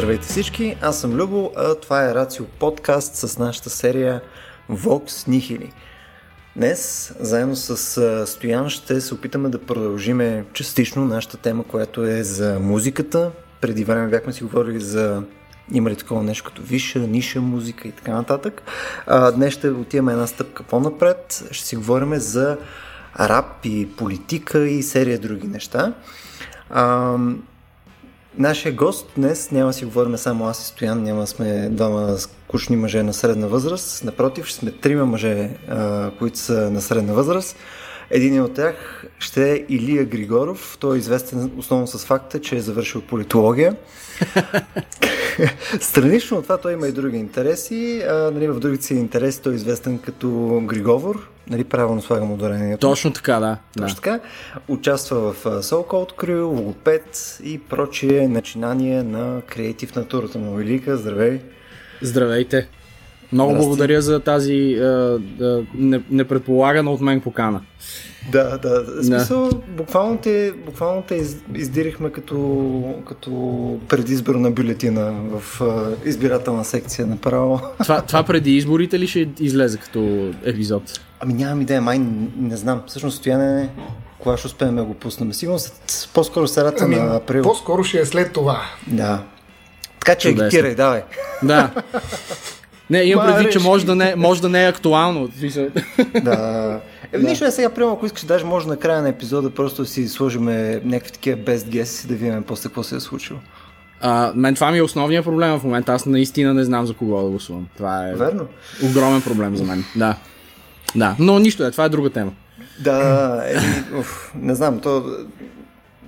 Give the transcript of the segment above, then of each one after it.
Здравейте всички, аз съм Любо, а това е Рацио подкаст с нашата серия Vox Nihili. Днес, заедно с Стоян, ще се опитаме да продължиме частично нашата тема, която е за музиката. Преди време бяхме си говорили за има ли такова нещо като висша, ниша музика и така нататък. А, днес ще отиваме една стъпка по-напред. Ще си говорим за рап и политика и серия други неща. А, Нашия гост днес няма си говорим само аз и Стоян, няма сме двама скучни мъже на средна възраст. Напротив, ще сме трима мъже, а, които са на средна възраст. Един от тях ще е Илия Григоров. Той е известен основно с факта, че е завършил политология. Странично от това той има и други интереси. А, нали, в другите си интереси той е известен като Григовор. Нали, правилно слагам ударението. Точно така, да. Точно да. така. Участва в Soul Code Crew, логопед и прочие начинания на креатив натурата му. Велика, здравей! Здравейте! Много Здрасти. благодаря за тази е, е, непредполагана от мен покана. Да, да. В смисъл, да. буквално те, буквално те из, издирихме като, като предизборна бюлетина в е, избирателна секция направо. Това, това преди изборите ли ще излезе като епизод? Ами нямам идея, май не, не знам. Всъщност стояне кога ще успеем да го пуснем. Сигурно по-скоро средата ами, на април. По-скоро ще е след това. Да. Така че агитирай, давай. Да. Не, имам предвид, че може да, не, може да не е актуално. да. Е, да. нищо е сега, примерно, ако искаш, даже може на края на епизода просто си сложим някакви такива best guesses и да видим после какво се е случило. А, мен това ми е основният проблем в момента. Аз наистина не знам за кого да гласувам. Това е Верно. огромен проблем за мен. Да. Да, но нищо е, това е друга тема. Да, е, уф, не знам, то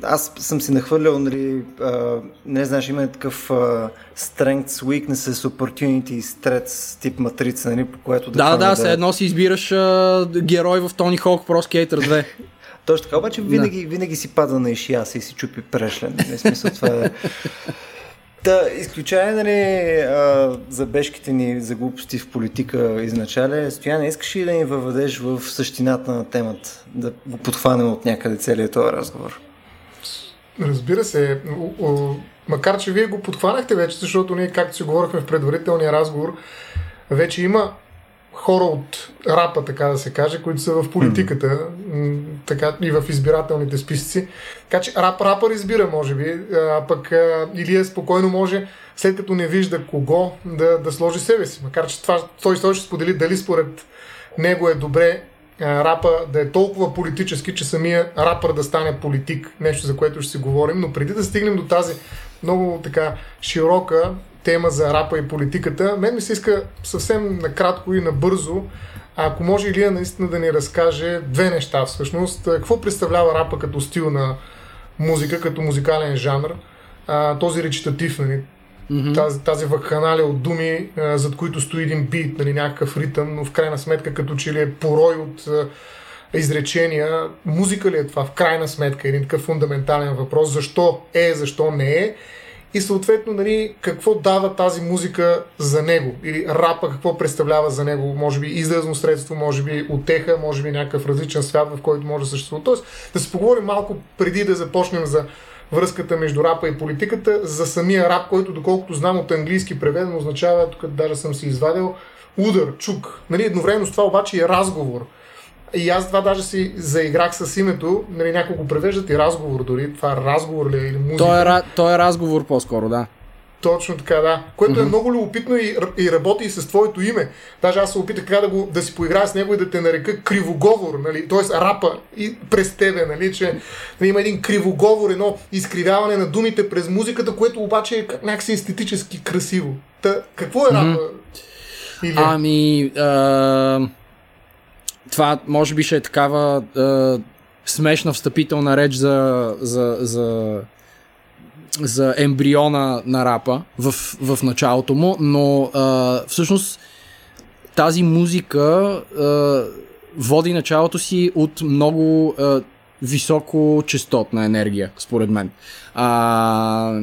аз съм си нахвърлял, нали, а, не знаеш, има такъв а, strengths, weaknesses, opportunities, threats тип матрица, нали, по което да... Да, да, да, се едно си избираш а, герой в Тони Хок Pro Skater 2. Точно така, обаче винаги, да. винаги си пада на ишияса и си чупи прешлен. Не смисъл, това е... Та, изключая нали, за бешките ни за глупости в политика изначале, Стояне, искаш ли да ни въведеш в същината на темата, да го подхванем от някъде целият този разговор? Разбира се, макар че вие го подхванахте вече, защото ние, както си говорихме в предварителния разговор, вече има хора от рапа, така да се каже, които са в политиката така, и в избирателните списъци. Така че рап, рапър избира, може би, а пък Илия спокойно може, след като не вижда кого, да, да сложи себе си. Макар че това, той, той ще сподели дали според него е добре рапа да е толкова политически, че самия рапър да стане политик, нещо за което ще си говорим, но преди да стигнем до тази много така широка тема за рапа и политиката, мен ми се иска съвсем накратко и набързо, ако може Илия наистина да ни разкаже две неща всъщност. Какво представлява рапа като стил на музика, като музикален жанр, този речитатив, нали, mm-hmm. тази, тази вакханалия от думи, а, зад които стои един бит, нали, някакъв ритъм, но в крайна сметка като че ли е порой от а, изречения. Музика ли е това в крайна сметка? Един такъв фундаментален въпрос. Защо е, защо не е? И съответно, нали, какво дава тази музика за него? Или рапа какво представлява за него? Може би изразно средство, може би отеха, може би някакъв различен свят, в който може да съществува. Тоест, да се поговорим малко преди да започнем за връзката между рапа и политиката, за самия рап, който доколкото знам от английски преведен означава, тук даже съм си извадил, удар, чук. Нали, едновременно с това обаче е разговор. И аз това даже си заиграх с името, нали, няколко превеждат и разговор дори. Това разговор ли е или музика? Той е, той е разговор по-скоро, да. Точно така, да. Което mm-hmm. е много любопитно и, и работи и с твоето име. Даже аз се опитах така да, го, да си поиграя с него и да те нарека кривоговор, нали? т.е. рапа и през тебе, нали? че нали, има един кривоговор, едно изкривяване на думите през музиката, което обаче е някакси естетически красиво. Та, какво е рапа? Mm-hmm. Или... Ами, а... това може би ще е такава а... смешна встъпителна реч за, за, за за ембриона на рапа в, в началото му, но а, всъщност тази музика а, води началото си от много а, високо частотна енергия, според мен. А,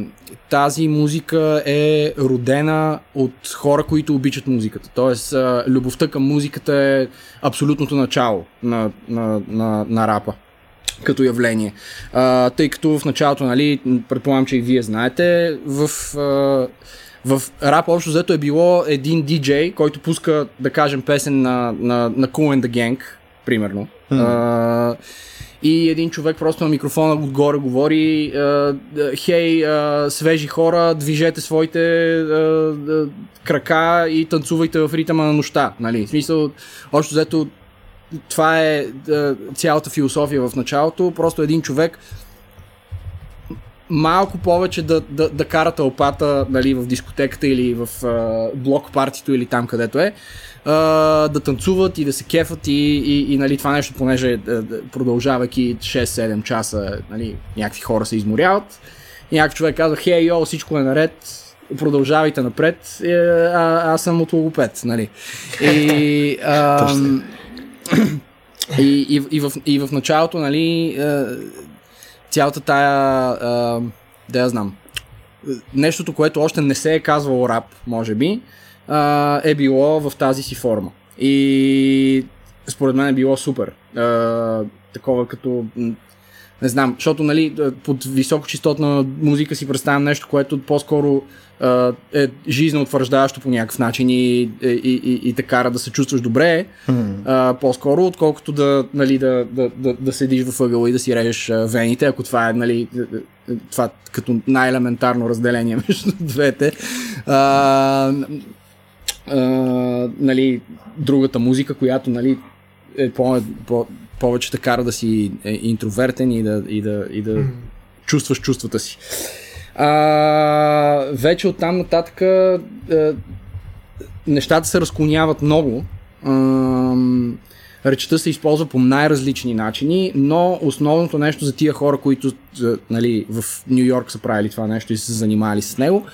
тази музика е родена от хора, които обичат музиката. Тоест, а, любовта към музиката е абсолютното начало на, на, на, на рапа. Като явление. А, тъй като в началото, нали, предполагам, че и вие знаете, в, а, в рап общо взето е било един диджей, който пуска, да кажем, песен на, на, на Cool and the Gang, примерно. Mm. А, и един човек просто на микрофона отгоре говори хей, свежи хора, движете своите крака и танцувайте в ритъма на нощта. Нали? В смисъл, общо взето това е цялата философия в началото. Просто един човек малко повече да, да, да кара тълпата нали, в дискотеката или в а, блок партито или там където е, а, да танцуват и да се кефат и, и, и нали, това нещо, понеже продължавайки 6-7 часа, нали, някакви хора се изморяват и някакъв човек казва, хей, йо, всичко е наред, продължавайте напред, е, а, аз съм от логопед, нали. И, а, и, и, и, в, и в началото, нали, цялата тая, а, да я знам, нещото, което още не се е казвало рап, може би, а, е било в тази си форма. И според мен е било супер. Такова като не знам, защото нали, под високочастотна музика си представям нещо, което по-скоро а, е жизненно утвърждаващо по някакъв начин и, и, и, и те кара да се чувстваш добре, а, по-скоро, отколкото да, нали, да, да, да, да седиш в ъгъла и да си режеш вените, ако това е нали, това като най-елементарно разделение между двете. А, а, нали, другата музика, която нали, е по, по, повече те кара да си е, интровертен и да, и да, и да mm. чувстваш чувствата си. А, вече оттам нататък а, нещата се разклоняват много. А, речета се използва по най-различни начини, но основното нещо за тия хора, които нали, в Нью Йорк са правили това нещо и са се занимавали с него,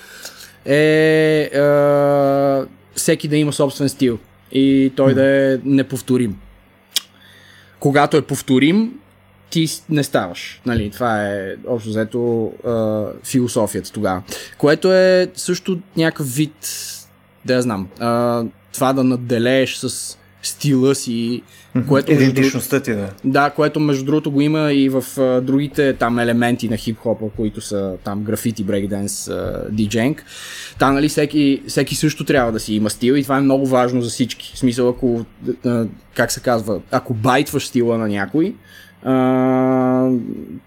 е а, всеки да има собствен стил и той да е неповторим когато е повторим, ти не ставаш. Нали, това е общо взето а, философията тогава. Което е също някакъв вид, да я знам, а, това да наделееш с стила си, което Идентичността ти, да. Да, което между другото го има и в а, другите там елементи на хип-хопа, които са там графити, брейкденс, диджейнг. Там, нали, всеки, всеки също трябва да си има стил и това е много важно за всички. В смисъл, ако, а, как се казва, ако байтваш стила на някой, а,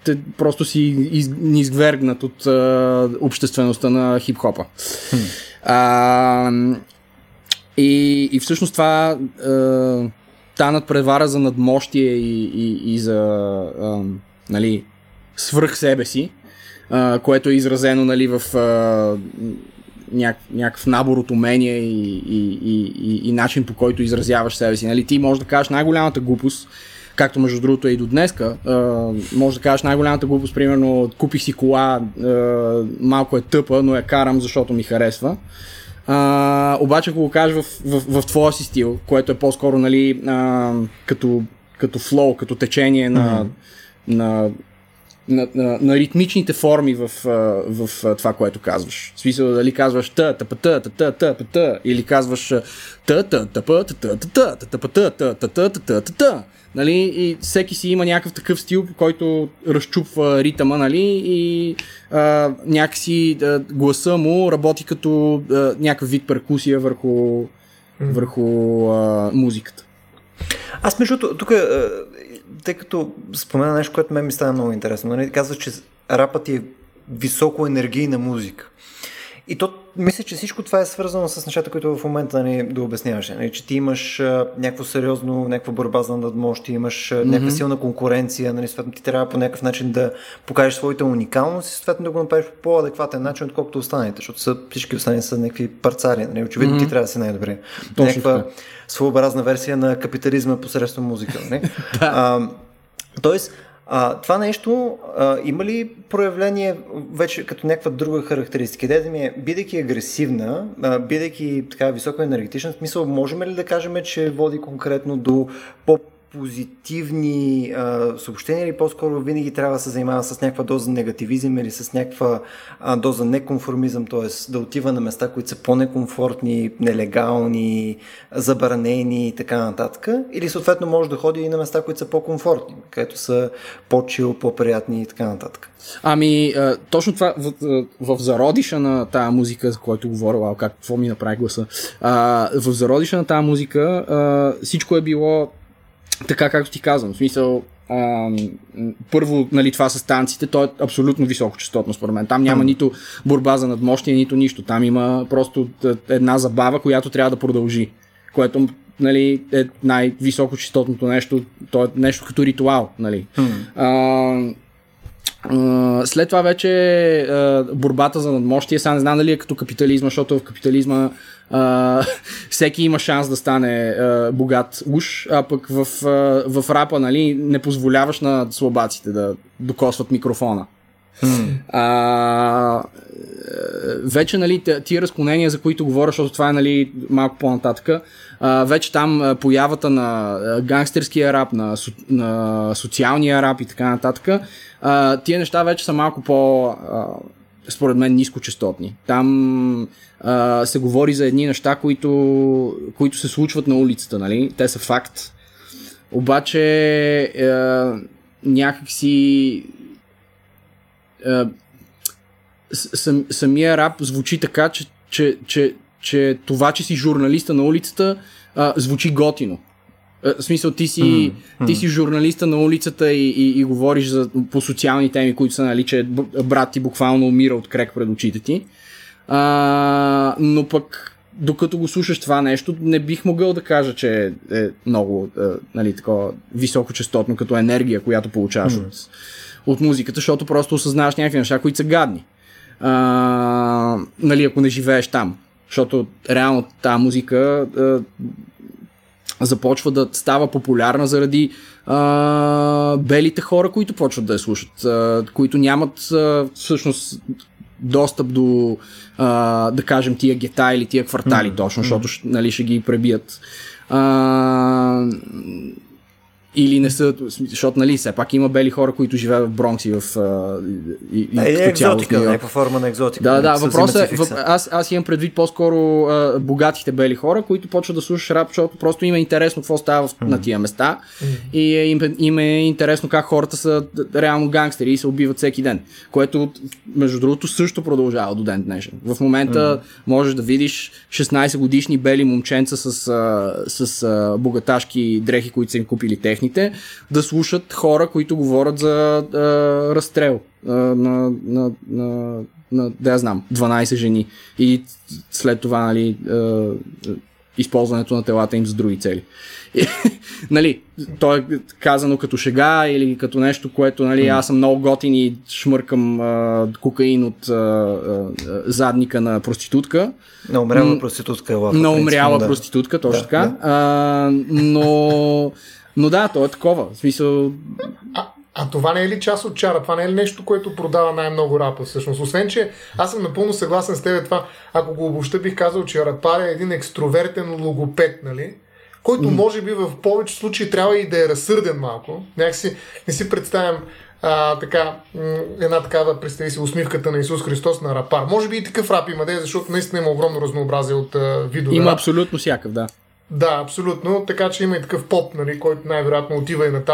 те просто си из, изгвергнат от а, обществеността на хип-хопа. А, и, и всъщност това а, та надпревара за надмощие и, и, и за а, нали, свръх себе си, а, което е изразено нали, в а, няк, някакъв набор от умения и, и, и, и, и начин по който изразяваш себе си. Нали, ти можеш да кажеш най-голямата глупост, както между другото е и до днеска, а, може да кажеш най-голямата глупост, примерно купих си кола, а, малко е тъпа, но я карам, защото ми харесва. А, обаче, ако го кажеш в, в, в твоя си стил, което е по-скоро нали, а, като, като флоу, като течение на, mm-hmm. на, на, на, на ритмичните форми в, в, в това, което казваш. В смисъл, дали казваш та, та, та, та, та, та, та, или казваш та, та, та, та, та, та, та, та, та, та, та, та, та, та, Нали? И всеки си има някакъв такъв стил, който разчупва ритъма, нали? И а, някакси а, гласа му работи като а, някакъв вид перкусия върху, mm. върху а, музиката. Аз между тук, тъй като спомена нещо, което мен ми става много интересно, нали? казваш, че рапът е високо енергийна музика. И то, мисля, че всичко това е свързано с нещата, които в момента ни да обясняваше. Нали, че ти имаш а, някакво сериозно, някаква борба за надмощ, имаш mm-hmm. някаква силна конкуренция, нали, съответно ти трябва по някакъв начин да покажеш своята уникалност и съответно да го направиш по по-адекватен начин, отколкото останалите, защото са, всички останали са някакви парцари. Нали, очевидно mm-hmm. ти трябва да си най-добре. Точно някаква своеобразна версия на капитализма посредством музика. Нали? да. а, тоест, а, това нещо а, има ли проявление вече като някаква друга характеристика? Идеята ми е, бидейки агресивна, а, бидейки така високо енергетична, смисъл, можем ли да кажем, че води конкретно до по позитивни а, съобщения или по-скоро винаги трябва да се занимава с някаква доза негативизъм или с някаква а, доза неконформизъм, т.е. да отива на места, които са по-некомфортни, нелегални, забранени и така нататък. Или съответно може да ходи и на места, които са по-комфортни, където са по-чил, по-приятни и така нататък. Ами, а, точно това в, в зародиша на тази музика, за който говоря, как, какво ми направи гласа, а, в зародиша на тази музика а, всичко е било така както ти казвам. В смисъл, а, първо, нали, това с танците, то е абсолютно високочастотно според мен. Там няма нито борба за надмощие, нито нищо. Там има просто една забава, която трябва да продължи. Което нали, е най-високочастотното нещо. То е нещо като ритуал. Нали. А, след това вече борбата за надмощие, сега не знам дали е като капитализма, защото в капитализма а, всеки има шанс да стане а, богат уж, а пък в, а, в рапа нали, не позволяваш на слабаците да докосват микрофона. Hmm. А, вече нали, тия разклонения, за които говоря, защото това е нали, малко по-нататък, а, вече там появата на гангстерския рап, на, на социалния рап и така нататък, а, тия неща вече са малко по, според мен, нискочастотни. Там а, се говори за едни неща, които, които се случват на улицата, нали? Те са факт. Обаче а, някакси а, сам, самия рап звучи така, че, че, че, че това, че си журналиста на улицата, а, звучи готино. Е, в смисъл, ти си, mm, ти си журналиста на улицата и, и, и говориш за, по социални теми, които са, нали, че брат ти буквално умира от крек пред очите ти. А, но пък, докато го слушаш това нещо, не бих могъл да кажа, че е много е, нали, такова високочастотно като енергия, която получаваш mm. от, от музиката, защото просто осъзнаваш някакви неща, които са гадни. А, нали, ако не живееш там. Защото реално тази музика е, започва да става популярна заради а, белите хора, които почват да я слушат, а, които нямат а, всъщност достъп до, а, да кажем, тия гета или тия квартали mm-hmm. точно, защото нали, ще ги пребият. А, или не са, защото нали, все пак има бели хора, които живеят в Бронкс и в и, и е, е екзотика, някаква форма на екзотика. Да, да, въпросът е, въп, аз, аз имам предвид по-скоро а, богатите бели хора, които почват да слушаш рап, защото просто им е интересно какво става mm. на тия места mm. и е, им, им е интересно как хората са реално гангстери и се убиват всеки ден, което между другото също продължава до ден днешен. В момента mm. можеш да видиш 16 годишни бели момченца с, с, с а, богаташки дрехи, които са им купили техни техните, да слушат хора, които говорят за а, разстрел а, на, на, на, на, да я знам, 12 жени. И след това, нали, а, използването на телата им за други цели. И, нали, то е казано като шега или като нещо, което нали, аз съм много готин и шмъркам а, кокаин от а, а, задника на проститутка. На умряла проститутка е лафа. На умряла да. проститутка, точно да, така. Да. А, но но да, то е такова. В смисъл... А, а това не е ли част от чара? Това не е ли нещо, което продава най-много рапа всъщност? Освен, че аз съм напълно съгласен с теб това, ако го обобща бих казал, че рапар е един екстровертен логопед, нали? Който може би в повече случаи трябва и да е разсърден малко. Някакси не си представям а, така, една такава, представи си, усмивката на Исус Христос на рапар. Може би и такъв рап има, да, защото наистина има огромно разнообразие от а, видове. Има абсолютно всякакъв, да. Да, абсолютно. Така че има и такъв поп, нали, който най-вероятно отива и на,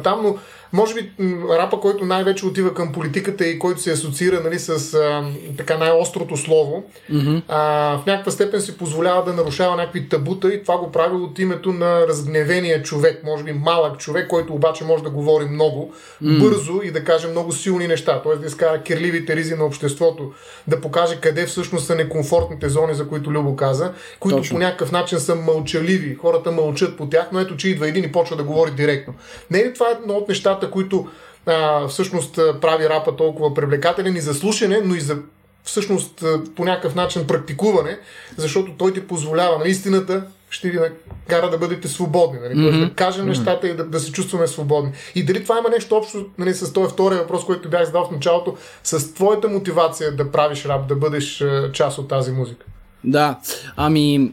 там, но може би рапа, който най-вече отива към политиката и който се асоциира нали, с а, така най-острото слово, mm-hmm. а, в някаква степен си позволява да нарушава някакви табута и това го прави от името на разгневения човек, може би малък човек, който обаче може да говори много, mm-hmm. бързо и да каже много силни неща, т.е. да изкара кирливите ризи на обществото, да покаже къде всъщност са некомфортните зони, за които Любо каза, които Точно. по някакъв начин са мълчаливи, хората мълчат по тях, но ето, че идва един и почва да говори директно. Не е ли това едно от нещата, нещата, които а, всъщност прави рапа толкова привлекателен и за слушане, но и за всъщност по някакъв начин практикуване, защото той ти позволява на истината ще ви накара да бъдете свободни. Нали? Mm-hmm. Тоест да кажем нещата и да, да се чувстваме свободни. И дали това има нещо общо нали, с този втория въпрос, който бях задал в началото, с твоята мотивация да правиш рап, да бъдеш част от тази музика? Да, ами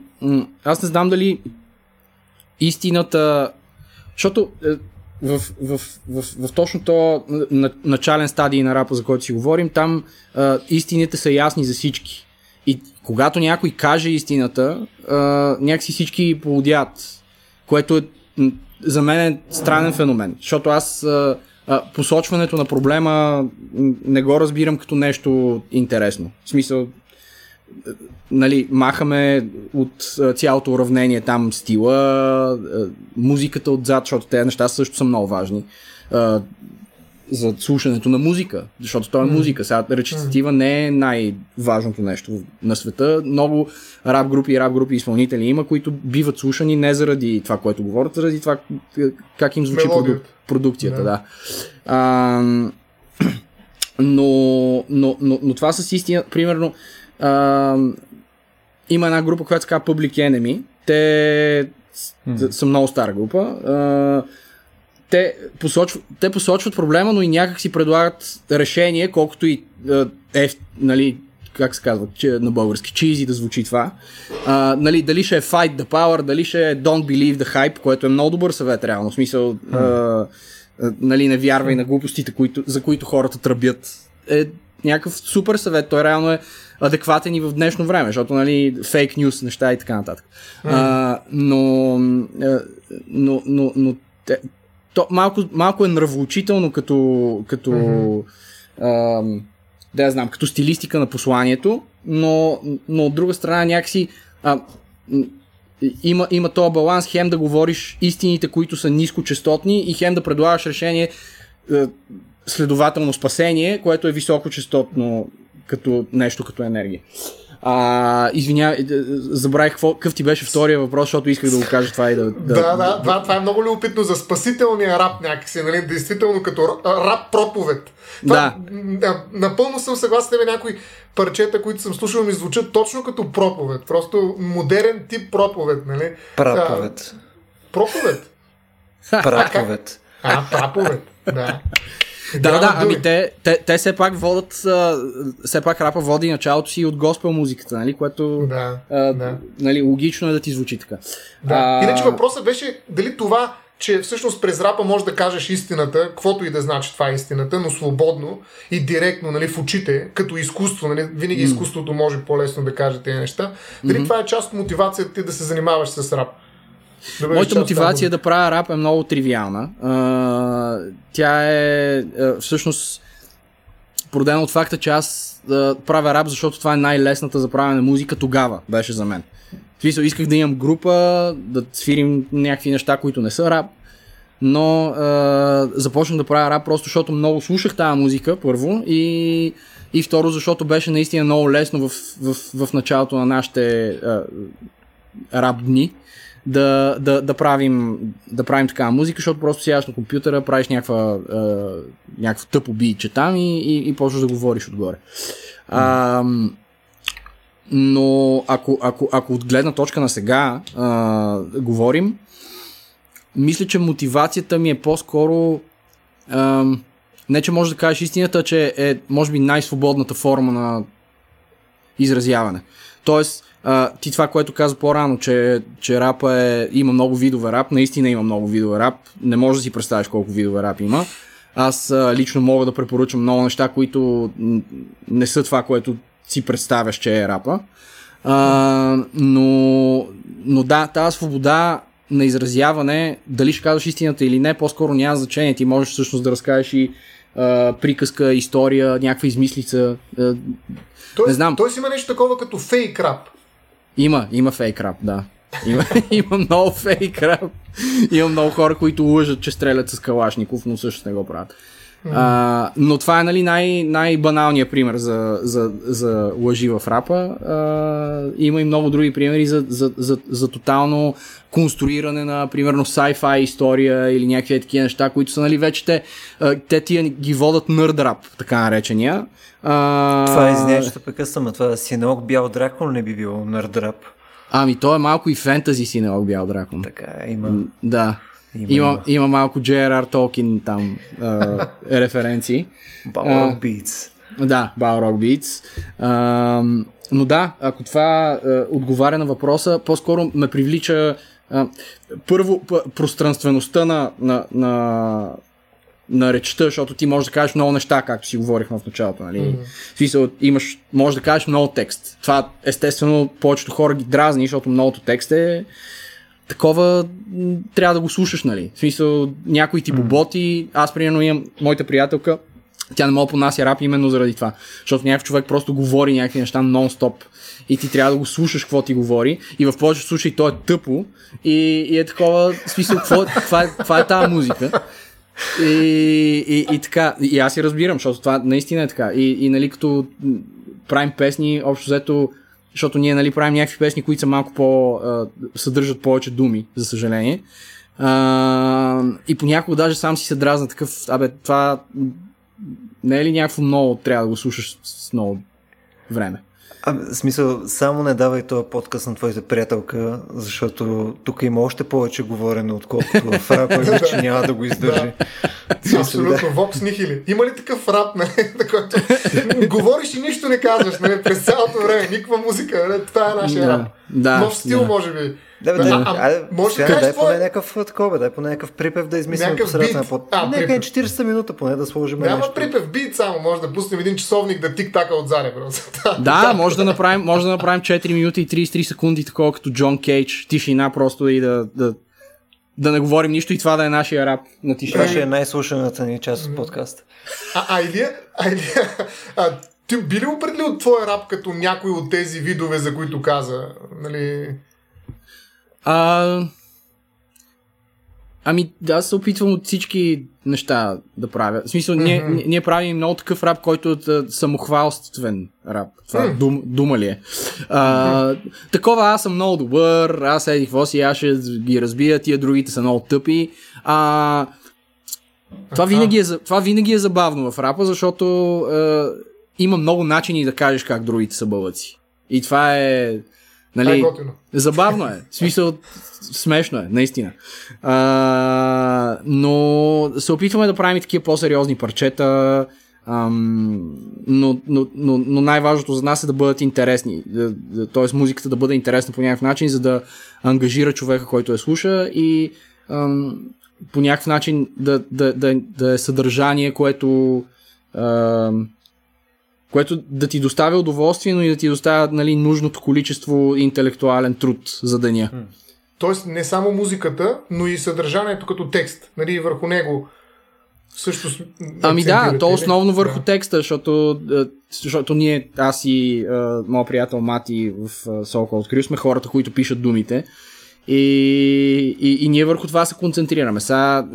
аз не знам дали истината Защото е, в, в, в, в, точно то на, начален стадий на рапа, за който си говорим, там а, истините са ясни за всички. И когато някой каже истината, а, някакси всички полудят, което е за мен е странен феномен, защото аз а, а, посочването на проблема не го разбирам като нещо интересно. В смисъл, нали, махаме от цялото уравнение там стила, музиката отзад, защото тези неща също са много важни за слушането на музика, защото това е музика. Сега речитатива не е най-важното нещо на света. Много рап групи и рап групи изпълнители има, които биват слушани не заради това, което говорят, заради това как им звучи проду... продукцията. Да. А, но, но, но, но това с истина, примерно, а, има една група, която се казва Public Enemy. Те mm. са много стара група. А, те, посочват, те посочват проблема, но и някак си предлагат решение, колкото и е, нали, как се казва че, на български, чизи да звучи това. А, нали, дали ще е fight the power, дали ще е don't believe the hype, което е много добър съвет, реално. В смисъл, mm. а, нали, не вярвай на глупостите, които, за които хората тръбят. Е някакъв супер съвет. Той реално е адекватен и в днешно време, защото, нали, фейк нюс, неща и така нататък. Mm. А, но, но, но, но те, то малко, малко е нравоучително като, като mm-hmm. а, да я знам, като стилистика на посланието, но, но от друга страна някакси а, има, има този баланс хем да говориш истините, които са нискочастотни и хем да предлагаш решение следователно спасение, което е високочастотно като нещо като енергия. А, извиня, е, забравих какво, какъв ти беше втория въпрос, защото исках да го кажа това и да... Да, да, да това, това е много любопитно за спасителния рап някакси, нали? Действително като рап проповед. Това, да. Напълно съм съгласен с тебе някои парчета, които съм слушал, ми звучат точно като проповед. Просто модерен тип проповед, нали? Праповед. А, проповед. Праповед. А, праповед, да. Да, да, ами те, те, те все пак водят, все пак рапа води началото си от госпел музиката, нали, което да, а, да. Нали, логично е да ти звучи така. Да. А... Иначе въпросът беше дали това, че всъщност през рапа можеш да кажеш истината, каквото и да значи това е истината, но свободно и директно, нали, в очите, като изкуство, нали, винаги mm. изкуството може по-лесно да каже тези неща. Дали mm-hmm. това е част от мотивацията ти да се занимаваш с рап? Да Моята мотивация да правя рап е много тривиална. А, тя е всъщност породена от факта, че аз а, правя рап, защото това е най-лесната за правене музика тогава беше за мен. В смисъл, исках да имам група, да свирим някакви неща, които не са рап, но а, започнах да правя рап просто защото много слушах тази музика, първо, и, и второ, защото беше наистина много лесно в, в, в началото на нашите а, рап дни да, да, да, правим, да правим такава музика, защото просто сядаш на компютъра, правиш някаква, е, някакво тъпо биче там и, и, и почваш да говориш отгоре. А, но ако, ако, ако от гледна точка на сега а, говорим, мисля, че мотивацията ми е по-скоро а, не, че можеш да кажеш истината, че е, може би, най-свободната форма на изразяване. Тоест, а, ти това, което каза по-рано, че, че рапа е, има много видове рап, наистина има много видове рап, не можеш да си представиш колко видове рап има. Аз а, лично мога да препоръчам много неща, които не са това, което си представяш, че е рапа. А, но, но да, тази свобода на изразяване, дали ще казваш истината или не, по-скоро няма значение. Ти можеш всъщност да разкажеш и а, приказка, история, някаква измислица. А, тоест, не знам. Тоест има нещо такова като фейк рап. Има, има фейк рап, да. Има, има много фейк рап. Има много хора, които лъжат, че стрелят с Калашников, но също не го правят. А, но това е нали, най- най-баналният пример за, за, за лъжи в рапа. А, има и много други примери за, за, за, за тотално конструиране на, примерно, sci-fi история или някакви такива неща, които са, нали, вече те, те тия ги водат нърд рап, така наречения. А... Това е извинявай, прекъсвам, това Синеок Бял Дракон не би било нърд рап. Ами, то е малко и фентази Синеок Бял Дракон. Така, е, има. Да. Има, има, има малко J.R.R. Tolkien там а, референции. Balrog Beats. Да, Balrog Beats. А, но да, ако това а, отговаря на въпроса, по-скоро ме привлича А, първо, п- пространствеността на, на, на, на речта, защото ти можеш да кажеш много неща, както си говорихме в началото. Нали? В смисъл, имаш, можеш да кажеш много текст. Това, естествено, повечето хора ги дразни, защото многото текст е такова, трябва да го слушаш, нали? В смисъл, някой ти боботи, аз примерно имам моята приятелка, тя не мога да понася рап именно заради това. Защото някакъв човек просто говори някакви неща нон-стоп и ти трябва да го слушаш какво ти говори и в повечето случаи то е тъпо и, и е такова, в смисъл, какво, каква, е, каква е тази музика? И, и, и така, и аз си разбирам, защото това наистина е така. И, и нали, като правим песни, общо взето, защото ние нали, правим някакви песни, които са малко по... а, съдържат повече думи, за съжаление. И понякога даже сам си се дразна такъв, абе, това не е ли някакво много, трябва да го слушаш с много време. А, в смисъл, само не давай този подкаст на твоята приятелка, защото тук има още повече говорене, отколкото в рапа, вече няма да го издържи. Абсолютно, Vox Nihili. Има ли такъв рап, на който говориш и нищо не казваш, нали, през цялото време, никаква музика, нали, това е нашия Да, рап. да, Нов стил, да. може би. Да, бе, А, да, а, айде, може да сега кажеш дай поне твое- някакъв такова, дай поне някакъв припев да измислим по средата на под... А, Нека е припев. 40 минута поне да сложим Няма нещо. припев бит само, може да пуснем един часовник да тик-така отзаде, бро. Да, може да направим, може да направим 4 минути и 33 секунди, такова като Джон Кейдж, тишина просто и да, да, да не говорим нищо и това да е нашия рап на Това тишина. ще е най-слушаната ни част от подкаста. А, а Илия, а, Илия а, ти би ли определил твоя рап като някой от тези видове, за които каза? Нали... А, ами, да, аз се опитвам от всички неща да правя. В смисъл, ние, Мгм. ние, ние правим много такъв рап, който е от, самохвалствен рап. Това Мгм. дум, дума ли е? А, такова, аз съм много добър, аз еди какво си, аз ще ги разбия, тия другите са много тъпи. А, това, винаги е, това винаги е забавно в рапа, защото е, има много начини да кажеш как другите са бълъци. И това е... Е Нали, готино. Забавно е. В смисъл, смешно е, наистина. А, но се опитваме да правим такива по-сериозни парчета. Ам, но, но, но, но най-важното за нас е да бъдат интересни. Тоест музиката да бъде интересна по някакъв начин, за да ангажира човека, който я слуша и ам, по някакъв начин да, да, да, да е съдържание, което ам, което да ти доставя удоволствие, но и да ти доставя нали, нужното количество интелектуален труд за деня. Тоест не само музиката, но и съдържанието като текст. Нали, върху него също Ами да, то основно върху Да. текста, защото, е, защото ние, аз и е, моят приятел Мати в е, Soul Cold Crew сме хората, които пишат думите. И, и, и ние върху това се концентрираме. Сега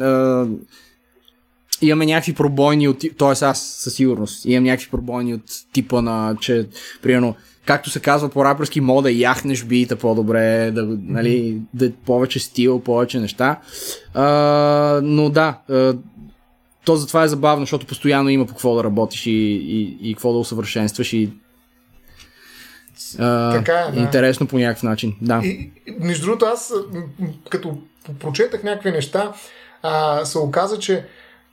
имаме някакви пробойни от... т.е. аз със сигурност имам някакви пробойни от типа на, че, примерно, както се казва по-раперски, мога да яхнеш бита по-добре, да, нали, да повече стил, повече неща. А, но да, то затова е забавно, защото постоянно има по какво да работиш и, и, и какво да усъвършенстваш и а, Така е, да. интересно по някакъв начин. Да. И, между другото, аз като прочетах някакви неща, а, се оказа, че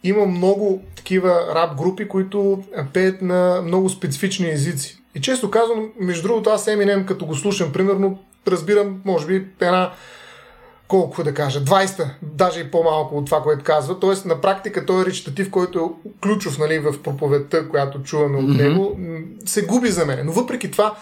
има много такива рап групи, които пеят на много специфични езици. И често казвам, между другото, аз Eminem, като го слушам, примерно, разбирам, може би, една колко да кажа, 20, даже и по-малко от това, което казва. Тоест, на практика той е речитатив, който е ключов нали, в проповедта, която чуваме от Мгм. него, се губи за мен. Но въпреки това,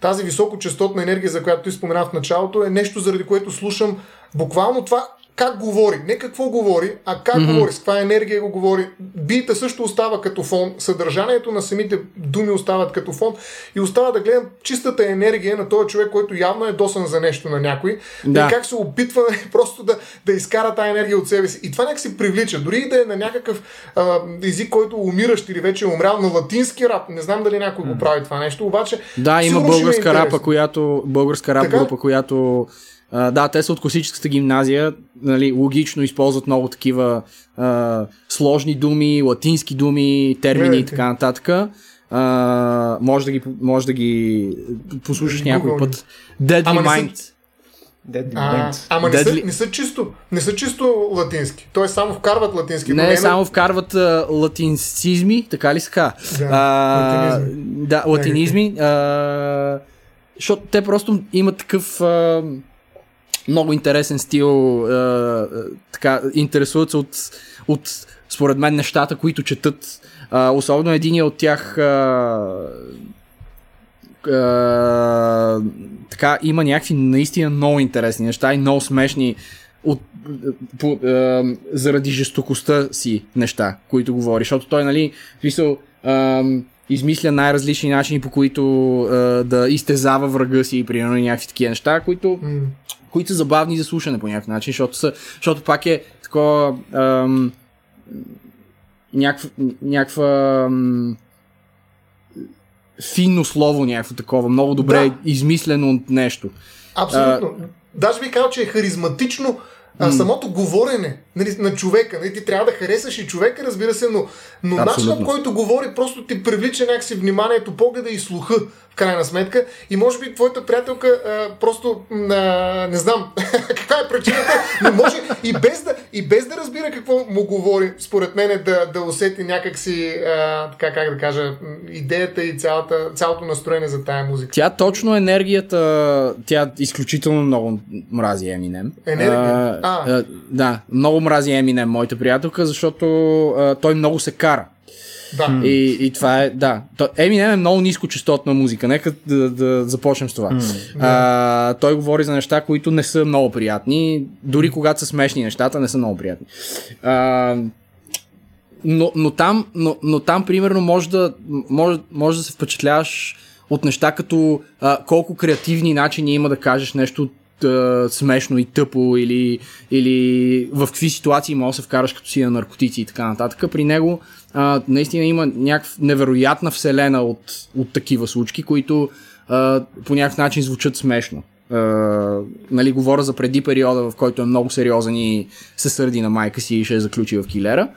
тази високочастотна енергия, за която ти спомена в началото, е нещо, заради което слушам буквално това как говори. Не какво говори, а как Мгм. говори, с каква енергия го говори. Бита също остава като фон, съдържанието на самите думи остават като фон и остава да гледам чистата енергия на този човек, който явно е досан за нещо на някой. Да. И как се опитва просто да, да изкара тази енергия от себе си. И това някак си привлича. Дори и да е на някакъв а, език, който умиращ или вече е умрял на латински рап. Не знам дали някой го прави това нещо, обаче Да, има е българска рапа, която, българска рап Така? група, която а, да, те са от класическата гимназия, нали, логично използват много такива а, сложни думи, латински думи, термини и така нататък. А, може, да ги, може да ги послушаш някой път. Deadly Ама не са- Mind. Deadly А, Mind. ама не са, не, са чисто, не са чисто латински. Тоест само вкарват латински. Не, на- само вкарват а, латинцизми, така ли така? Да, а, латинизми. Да, латинизми. А, защото те просто имат такъв... А, много интересен стил, а, така, интересуват се от, от, според мен, нещата, които четат. А, особено един от тях а, а, така, има някакви наистина много интересни неща и много смешни от, по, а, заради жестокостта си неща, които говори. Защото той, нали, смисъл, а, измисля най-различни начини, по които а, да изтезава врага си, примерно някакви такива неща, които, М. които са забавни за слушане по някакъв начин, защото, са, защото пак е такова ам, някаква, някаква ам, финно слово, някакво такова, много добре Да. измислено от нещо. Абсолютно. Даже би казал, че е харизматично а, самото говорене нали, на човека. Нали, ти трябва да харесаш и човека, разбира се, но, но начинът, който говори, просто ти привлича някакси вниманието, погледа и слуха, в крайна сметка. И може би твоята приятелка а, просто, а, не знам каква е причината, но може и без да, и без да разбира какво му говори, според мен, е да, да усети някакси, а, така как да кажа, идеята и цялата, цялото настроение за тая музика. Тя точно енергията, тя изключително много мрази Еминем. Енергия? А. да, много мрази Еминем, моята приятелка, защото а, той много се кара. Да. И, и това е, да. Eminem е много нискочастотна музика. Нека да, да започнем с това. а, той говори за неща, които не са много приятни. Дори когато са смешни нещата, не са много приятни. А, но, но, там, но, но там, примерно, може да, може, може да се впечатляваш от неща като а, колко креативни начини има да кажеш нещо а, смешно и тъпо или, или в какви ситуации може да се вкараш като си на наркотици и така нататък. При него а, наистина има някаква невероятна вселена от, от такива случки, които а, по някакъв начин звучат смешно. Uh, нали, говоря за преди периода, в който е много сериозен и се сърди на майка си и ще я заключи в килера.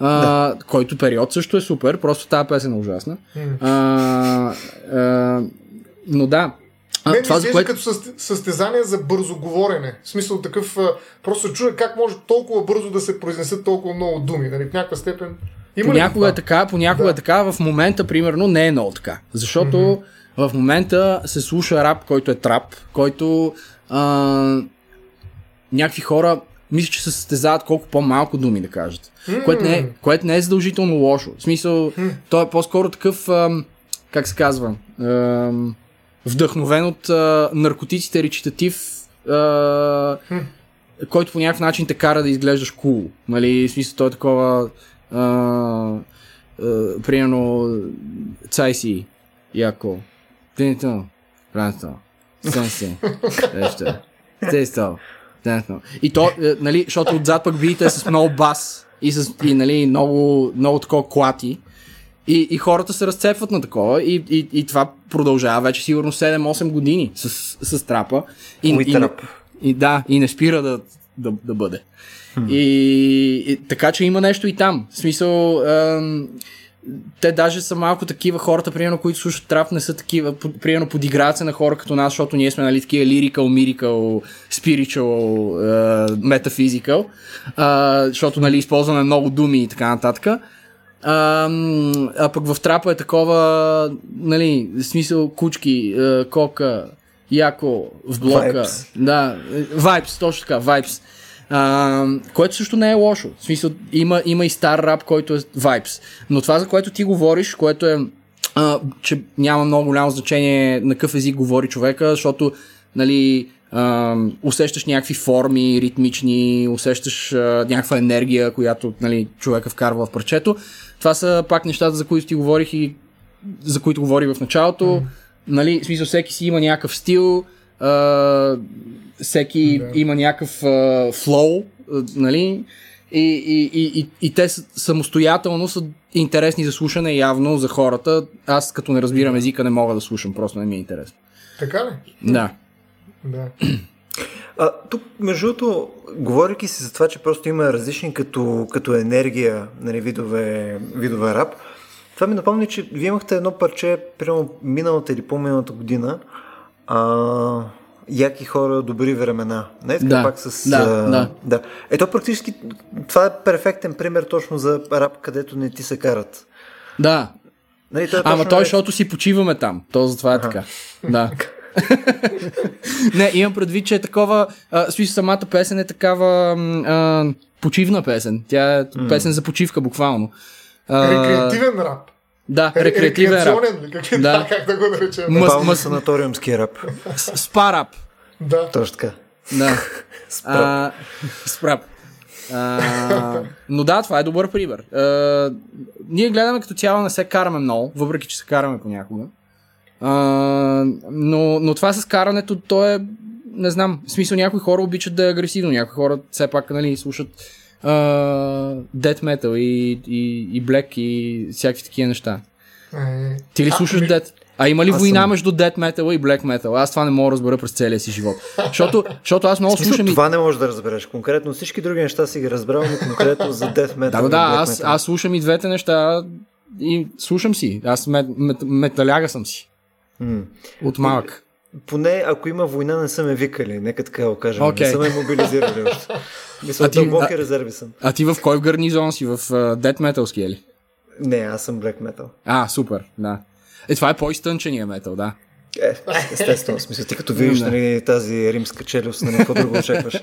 Uh, Който период също е супер, просто тази песен е ужасна. Uh, uh, но да. А, Мен това, изглежда което... като съст- състезание за бързо говорене. В смисъл такъв, а, просто се чуя как може толкова бързо да се произнесат толкова много думи. Нали? В някаква степен. Има ли Понякога това? е така, понякога Да. е така, в момента, примерно, не е много така. Защото mm-hmm. в момента се слуша рап, който е трап, който а, някакви хора мисля, че се състезават колко по-малко думи да кажат. Mm. Което, не е, което не е задължително лошо. В смисъл, mm. той е по-скоро такъв, ам, как се казва, ам, вдъхновен от а, наркотиците речитатив, а, който по някакъв начин те кара да изглеждаш кул. Cool. Нали, в смисъл, той е такова а, а, примерно цай си, яко, пинито, пранто, сенси, нещо, тесто, тесто. И то, е, нали, защото отзад пък биите е с много бас и, с, и нали, много, много такова клати. И, и хората се разцепват на такова и, и, и това продължава вече сигурно 7-8 години с, с трапа. И, и, и да, и не спира да, да, да бъде. И, и така, че има нещо и там. В смисъл, ем, те даже са малко такива хората, примерно, които слушат трап, не са такива, по- примерно подиграват се на хора като нас, защото ние сме нали, такива spiritual, е, metaphysical, а, защото нали, използваме много думи и така нататък. А, а пък в трапа е такова, нали, в смисъл кучки, кока, яко, в блока. Vibes. Да, vibes, точно така. А, което също не е лошо. В смисъл, има, има и стар рап, който е vibes. Но това, за което ти говориш, което е, а, че няма много голямо значение на какъв език говори човека, защото, нали, а, усещаш някакви форми ритмични, усещаш а, някаква енергия, която нали, човека вкарва в парчето. Това са пак нещата, за които ти говорих и за които говори в началото. Mm. Нали, в смисъл, всеки си има някакъв стил, а, всеки Да. има някакъв а, флоу, а, нали, и, и, и, и, и те са- самостоятелно са интересни за слушане явно за хората. Аз като не разбирам езика не мога да слушам, просто не ми е интересно. Така ли? Да. Да. А, тук, между другото, говоряки си за това, че просто има различни като, като енергия нали, видове, видове рап, това ми напомни, че вие имахте едно парче, примерно миналата или по-миналата година, а, яки хора, добри времена. Не е така Да, пак с... да, а, да. да. Ето практически това е перфектен пример точно за рап, където не ти се карат. Да. Нали, той е Ама точно той, е- защото си почиваме там. То затова е така. Да. Не, имам предвид, че е такова, а, смисъл самата песен е такава а, почивна песен. Тя е песен за почивка, буквално. А, Рекреативен рап. Да, рекреативен рап. Как, е, Да. как да го наречем? Мъс- мъс- санаториумски рап. Спа рап. Да. Точно така. Да. Справ. А, Спрап. А, но да, това е добър пример. А, ние гледаме като цяло не се караме много, въпреки че се караме понякога. А, но, но това с карането, то е, не знам, в смисъл някои хора обичат да е агресивно, някои хора все пак нали, слушат death metal и, и, и black и всякакви такива неща. Е, Ти ли а, слушаш ми- Death? А има ли Аз война съм- между Death Metal и Black Metal? Аз това не мога да разбера през целия си живот. Защото, защото аз много слушам и... това не можеш да разбереш. Конкретно всички други неща си ги разбрал, но конкретно за Death Metal. Да, да, и да, аз, аз слушам и двете неща и слушам си. Аз мет, мет, металяга съм си. М. От малък. Поне ако има война, не са ме викали. Нека така го кажем. Окей. Не са ме мобилизирали още. Мисля, А ти- дълбоки а- резерви съм. А ти в кой гарнизон си? В uh, Death Metal ли? Не, аз съм Black Metal. А, супер, да. Е, това е по-изтънчения метал, да. Е, естествено, в смисъл, ти като видиш нали, тази римска челюст, нали, какво друго очакваш?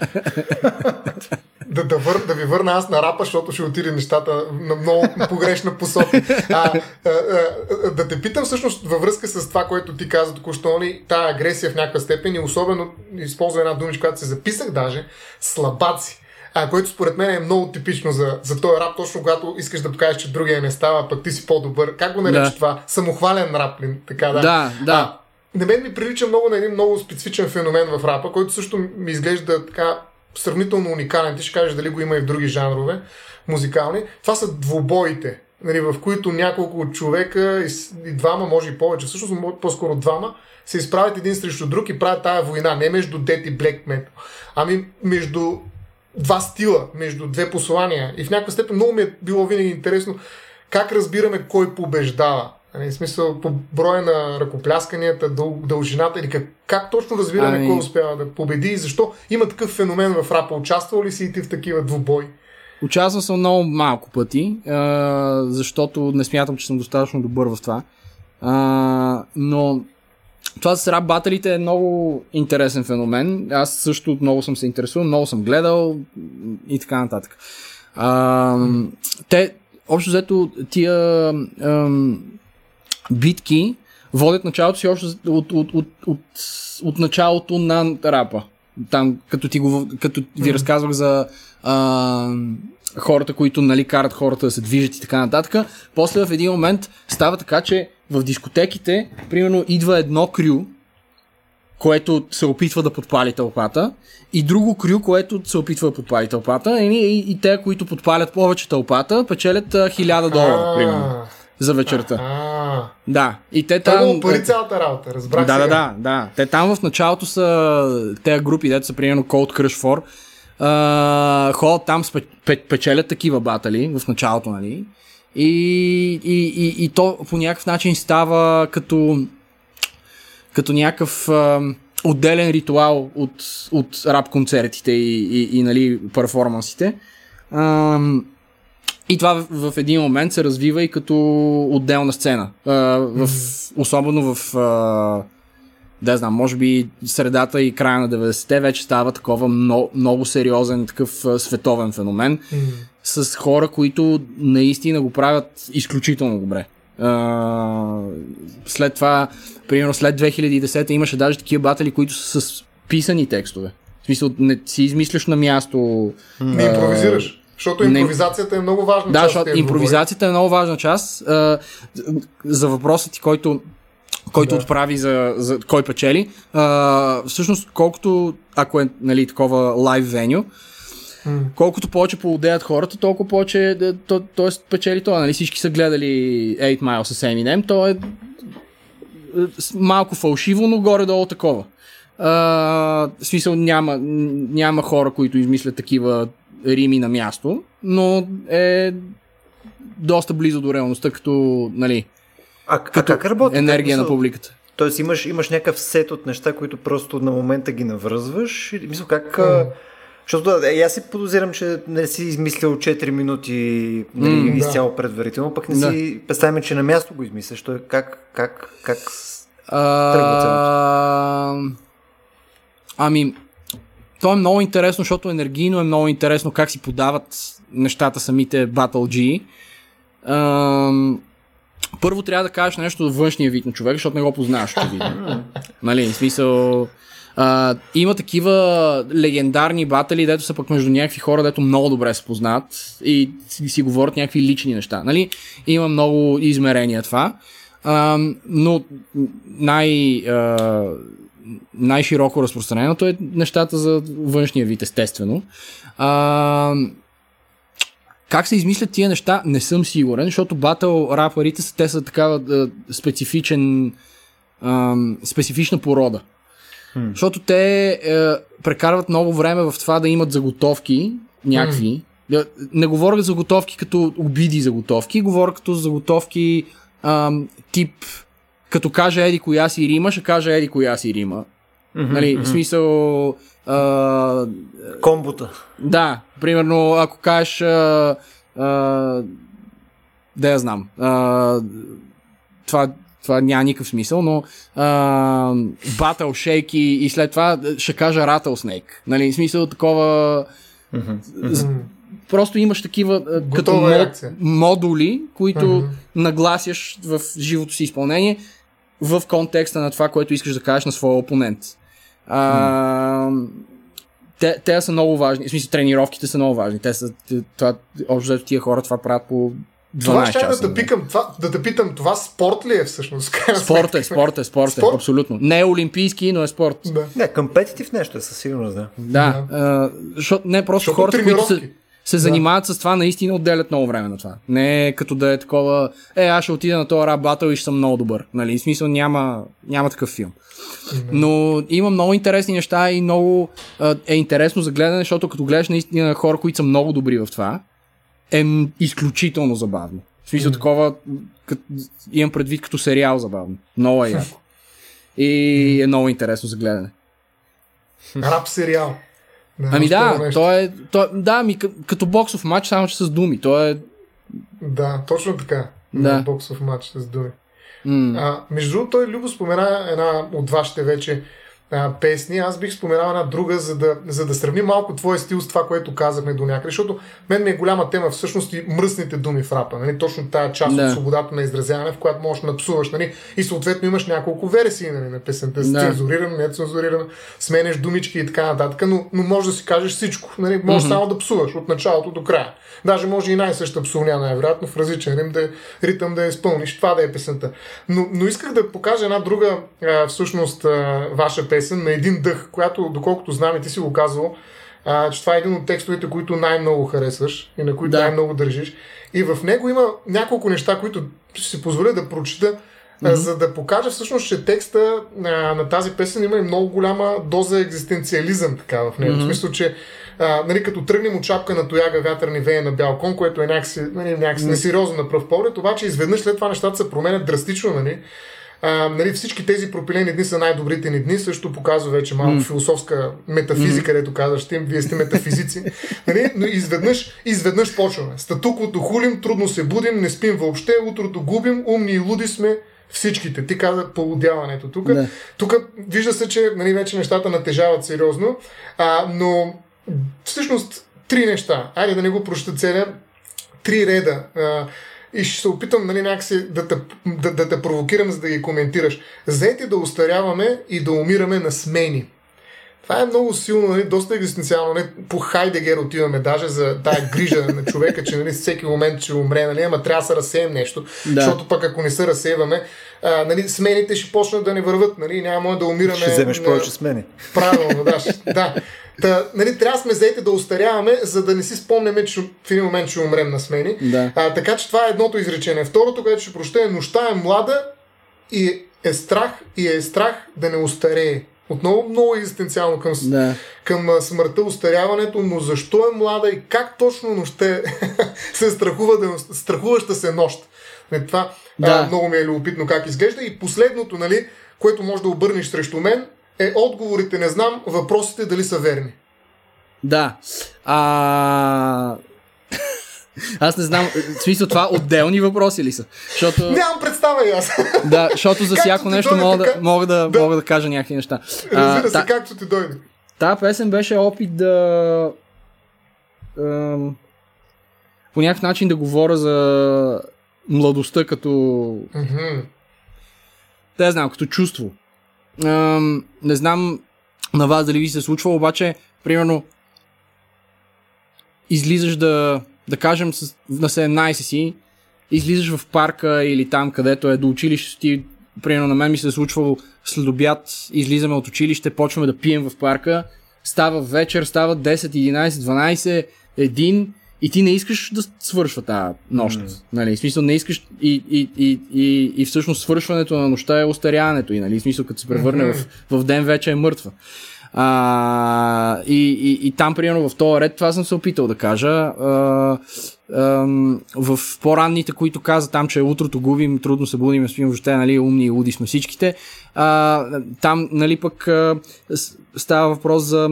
да, да, вър, да ви върна аз на рапа, защото ще отиде нещата на много погрешна посока. А, а, а, да те питам всъщност във връзка с това, което ти каза току-що, нали, тая агресия в някаква степен и особено използва една думичка, която се записах даже, слабаци. А, което според мен е много типично за, за този рап, точно когато искаш да покажеш, че другия не става, пък ти си по-добър. Как го наричаш Да. това? Самохвален рап? Така, да. Да, да. А, на мен ми прилича много на един много специфичен феномен в рапа, който също ми изглежда така сравнително уникален. Ти ще кажеш дали го има и в други жанрове музикални. Това са двубоите, нали, в които няколко човека и, двама, може и повече, всъщност по-скоро двама, се изправят един срещу друг и правят тая война. Не между дет и black metal, ами между два стила, между две послания. И в някаква степен много ми е било винаги интересно как разбираме кой побеждава. Нали, В смисъл, по броя на ръкоплясканията, дъл, дължината или как, как точно разбираме Ами- кой успява да победи и защо има такъв феномен в рапа. Участвал ли си и ти в такива двубои? Участвал съм много малко пъти, а, защото не смятам, че съм достатъчно добър в това. А, но това с рап батълите е много интересен феномен. Аз също много съм се интересувал, много съм гледал и така нататък. А, те, общо взето, тия ам, битки водят началото си още от, от, от, от, от началото на рапа. Там, като, ти го, като ви разказвах за а, хората, които нали, карат хората да се движат и така нататък. После в един момент става така, че в дискотеките, примерно, идва едно крю, което се опитва да подпали тълпата, и друго крю, което се опитва да подпали тълпата, и, и, и те, които подпалят повече тълпата, печелят а, 1000 долара, примерно, за вечерта. А, Да, и те там... много пари цялата работа, разбрах Да, да, сега. да, да. Те там в началото са тези групи, дето са примерно Cold Crush 4. Uh, ходят там, печелят такива батали в началото, нали? И, и, и, и то по някакъв начин става като, като някакъв а, отделен ритуал от, от рап концертите и, и, и нали, перформансите. Ам, и това в, в един момент се развива и като отделна сцена. А, в, особено в а, да знам, може би средата и края на 90-те вече става такова много, много сериозен такъв световен феномен М. с хора, които наистина го правят изключително добре. А, след това, примерно след 2010 имаше даже такива батали, които са с писани текстове. В смисъл, не си измисляш на място. Не импровизираш. Защото не- импровизацията е много важна Да, част от защото импровизацията е много важна част. А, за въпроса ти, който, който Да. отправи за, за кой печели. А, всъщност, колкото, ако е нали, такова лайв веню, колкото повече поудеят хората, толкова повече да, то, т.е. печели това. Нали? Всички са гледали 8 Mile с Eminem, то е е, малко фалшиво, но горе-долу такова. А, в смисъл няма, няма хора, които измислят такива рими на място, но е доста близо до реалността, като нали, А, а как работи? енергия на публиката. Тоест имаш, имаш някакъв сет от неща, които просто на момента ги навръзваш. Мисля, как... А... Защото да, и аз си подозирам, че не си измислил 4 минути нали, да. изцяло предварително, пък не Да. си представяме, че на място го измисляш. Той как, как, как... А, Ами, то е много интересно, защото енергийно е много интересно как си подават нещата самите Battle G. Първо трябва да кажеш нещо за външния вид на човек, защото не го познаваш очевидно. нали, в смисъл... А, има такива легендарни батали, дето са пък между някакви хора, дето много добре се познат и си, си говорят някакви лични неща. Нали? Има много измерения това. А, но най, а, най-широко разпространеното е нещата за външния вид, естествено. А, как се измислят тия неща, не съм сигурен, защото батъл рапърите са, те са такава а, специфичен, а, специфична порода. Hmm. Защото те е, прекарват много време в това да имат заготовки, някакви. Hmm. Не говоря за заготовки като обиди заготовки, говоря като заготовки ам, тип като каже еди коя си Рима, ще каже еди коя си Рима. Mm-hmm, нали, mm-hmm. в смисъл... А, Комбота. Да, примерно, ако кажеш... А, а, да я знам. А, това, това няма никакъв смисъл, но Battle Shake и, и след това ще кажа Rattlesnake. Нали, в смисъл такова... Mm-hmm. Просто имаш такива Готова като мод, модули, които mm-hmm. нагласяш в живото си изпълнение в контекста на това, което искаш да кажеш на своя опонент. А, те, те са много важни. В смисъл, тренировките са много важни. Те са, това, общо тия хора това правят по 12 това ще часа. Да, да, пикам, това, да те питам, това спорт ли е всъщност? Спорт е, спорт е, спорт е, спорт? абсолютно. Не е олимпийски, но е спорт. Да. Не, компетитив нещо е със сигурност, да. Да, да. А, шо, не просто Шото хората, които са, се занимават да. с това, наистина отделят много време на това. Не е като да е такова, е, аз ще отида на този рап батъл и ще съм много добър. Нали? В смисъл няма, няма такъв филм. Но има много интересни неща и много е интересно за гледане, защото като гледаш наистина хора, които са много добри в това, е изключително забавно. В смисъл такова, кът, имам предвид като сериал забавно. Много е яко. И е много интересно за гледане. Рап сериал. Ами да, то е, то, да, ми, като боксов матч, само че с думи. То е... Да, точно така. Да. Боксов матч с думи. Mm. А, между другото, той Любо спомена една от вашите вече а, песни. Аз бих споменал една друга, за да, за да сравним малко твоя стил с това, което казахме до някъде, защото мен ми е голяма тема всъщност и мръсните думи в рапа. Нали? Точно тая част да. от свободата на изразяване, в която можеш да напсуваш. Нали? И съответно имаш няколко версии нали, на песента. Да. Цензурирана, нецензурирана, сменеш думички и така нататък, но, но може да си кажеш всичко. Нали? Може mm-hmm. само да псуваш от началото до края. Даже може и най-съща псовня, най-вероятно, в различен ритъм да, ритъм да я изпълниш. Това да е песента. Но, но исках да покажа една друга, а, всъщност, а, ваша песен на един дъх, която, доколкото знам и ти си го казвал, а, че това е един от текстовете, които най-много харесваш и на които да. най-много държиш. И в него има няколко неща, които ще си позволя да прочита, mm-hmm. за да покажа всъщност, че текста а, на тази песен има и много голяма доза екзистенциализъм така в него. Mm-hmm. В смисъл, че а, нали, като тръгнем от чапка на тояга вятърни вея на бял кон, което е някакси, нали, някакси mm-hmm. несериозно на пръв поглед, обаче изведнъж след това нещата се променят драстично. Нали? А, нали, всички тези пропилени дни са най-добрите ни дни, също показва вече малко mm. философска метафизика, mm. където казваш, ти, вие сте метафизици. нали, но изведнъж, изведнъж почваме. Статуквото хулим, трудно се будим, не спим въобще, утрото губим, умни и луди сме, всичките. Ти каза полудяването тук. Да. Тук вижда се, че нали, вече нещата натежават сериозно, а, но всъщност три неща. Айде да не го проща целя. Три реда. А, и ще се опитам нали, някакси да те, да, да те провокирам, за да ги коментираш. Заети да устаряваме и да умираме на смени. Това е много силно, нали, доста екзистенциално. Нали, по Хайдегер отиваме даже за тая грижа на човека, че нали, всеки момент ще умре, нали, ама трябва да се разсеем нещо, да. защото пък ако не се разсейваме, а, нали, смените ще почнат да не върват, нали, няма да умираме. Ще вземеш повече смени. Правилно, да. да. Та, нали, трябва сме заети да устаряваме, за да не си спомняме, че в един момент ще умрем на смени. Да. А, така че това е едното изречение. Второто, което ще проща е нощта е млада и е страх и е страх да не устарее. Отново много екзистенциално към, да. към смъртта, устаряването, но защо е млада и как точно нощта се страхува да, страхуваща се нощ. Не, това да. а, много ми е любопитно как изглежда. И последното, нали, което може да обърнеш срещу мен, е отговорите не знам, въпросите дали са верни. Да. А... Аз не знам, в смисъл това отделни въпроси ли са? Защото, Нямам представа и аз. да, защото за всяко нещо мога да, така. мога, да, Да. мога да кажа някакви неща. Разбира се, та- както ти дойде. Тая песен беше опит да ам, по някакъв начин да говоря за младостта като Мгм. да знам, като чувство. Не знам на вас дали ви се случва, обаче, примерно, излизаш да, да кажем, с, на 17 си, излизаш в парка или там, където е до училище ти, примерно на мен ми се е случвало след обяд, излизаме от училище, почваме да пием в парка, става вечер, става 10, 11, 12, 1 и ти не искаш да свършва тази нощ. М. Нали? В смисъл не искаш и, и, и, и, и всъщност свършването на нощта е остаряването и нали? В смисъл като се превърне Мгм. в, в ден вече е мъртва. А, и, и, и там, примерно, в този ред, това съм се опитал да кажа. А, ам, в по-ранните, които каза там, че утрото губим, трудно се будим, спим въобще, нали, умни и луди сме всичките. А, там, нали, пък а, става въпрос за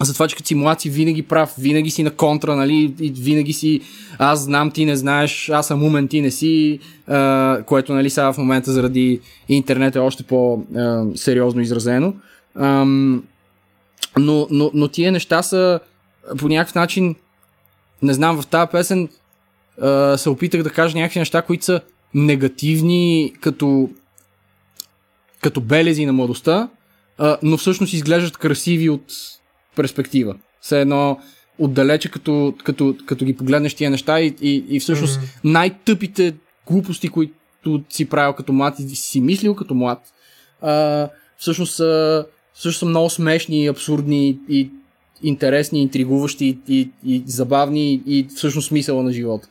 за това, че като си млад си винаги прав, винаги си на контра, нали, и винаги си аз знам, ти не знаеш, аз съм умен, ти не си, а, което, нали, сега в момента заради интернет е още по-сериозно изразено. Ам, но, но, но тия неща са по някакъв начин, не знам, в тази песен а, се опитах да кажа някакви неща, които са негативни като, като белези на младостта, а, но всъщност изглеждат красиви от перспектива. Все едно отдалече, като, като, като ги погледнеш тия неща и, и, и всъщност Мгм. най-тъпите глупости, които си правил като млад и си мислил като млад, а, всъщност, са, всъщност са много смешни, абсурдни и интересни, интригуващи и, и забавни и всъщност смисъла на живота.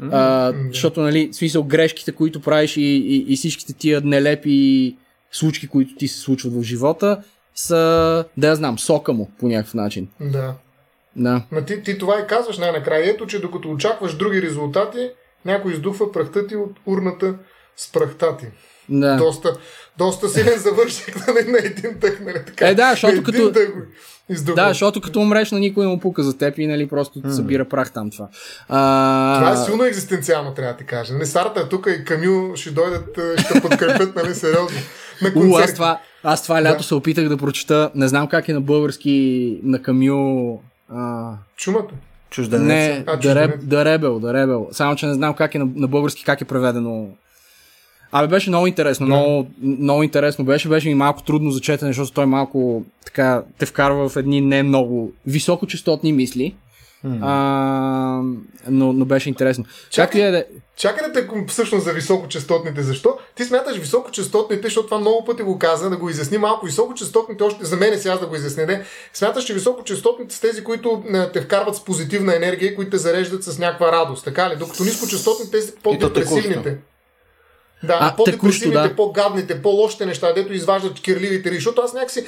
А, М, да. защото, нали, смисъл, грешките, които правиш и, и, и всичките тия нелепи случки, които ти се случват в живота, са, да я знам, сока му по някакъв начин. Да. Да. Ма ти, ти това и казваш най-накрая. Ето, че докато очакваш други резултати, някой издухва прахта ти от урната с прахта ти. да. Доста, доста силен завърших нали, на един тъх, нали така. Е, да, защото като- тъх издухва. Да, защото като умреш на никой не му пука за теб и нали просто М. събира прах там това. А, Това е силно екзистенциално, трябва да ти кажа. Нали, Сарта е тук и Камю ще дойдат, е, ще подкрепят, нали, сериозно. На У, концерт. аз това, аз това лято Да. се опитах да прочета, не знам как е на български, на Камю... А, Чумата. Чужденец. не, А, Ребел, да Ребел. Само, че не знам как е на, на български, как е преведено. Абе, беше много интересно, Да. много, много интересно беше, беше ми малко трудно за четене, защото той малко така те вкарва в едни не много високочастотни мисли, А, но, но беше интересно. Чакай. Е да Чакай да те всъщност за високочастотните. Защо? Ти смяташ високочастотните, защото това много пъти го каза, да го изясни малко. Високочастотните, още за мен е сега да го изясни. Не? Смяташ, че високочастотните са тези, които те вкарват с позитивна енергия, които те зареждат с някаква радост. Така ли? Докато нискочастотните, тези по-депресивните. Да, А, по-депресивните, да. по-гадните, по-лошите неща, дето изваждат кирливите ри. Защото аз някакси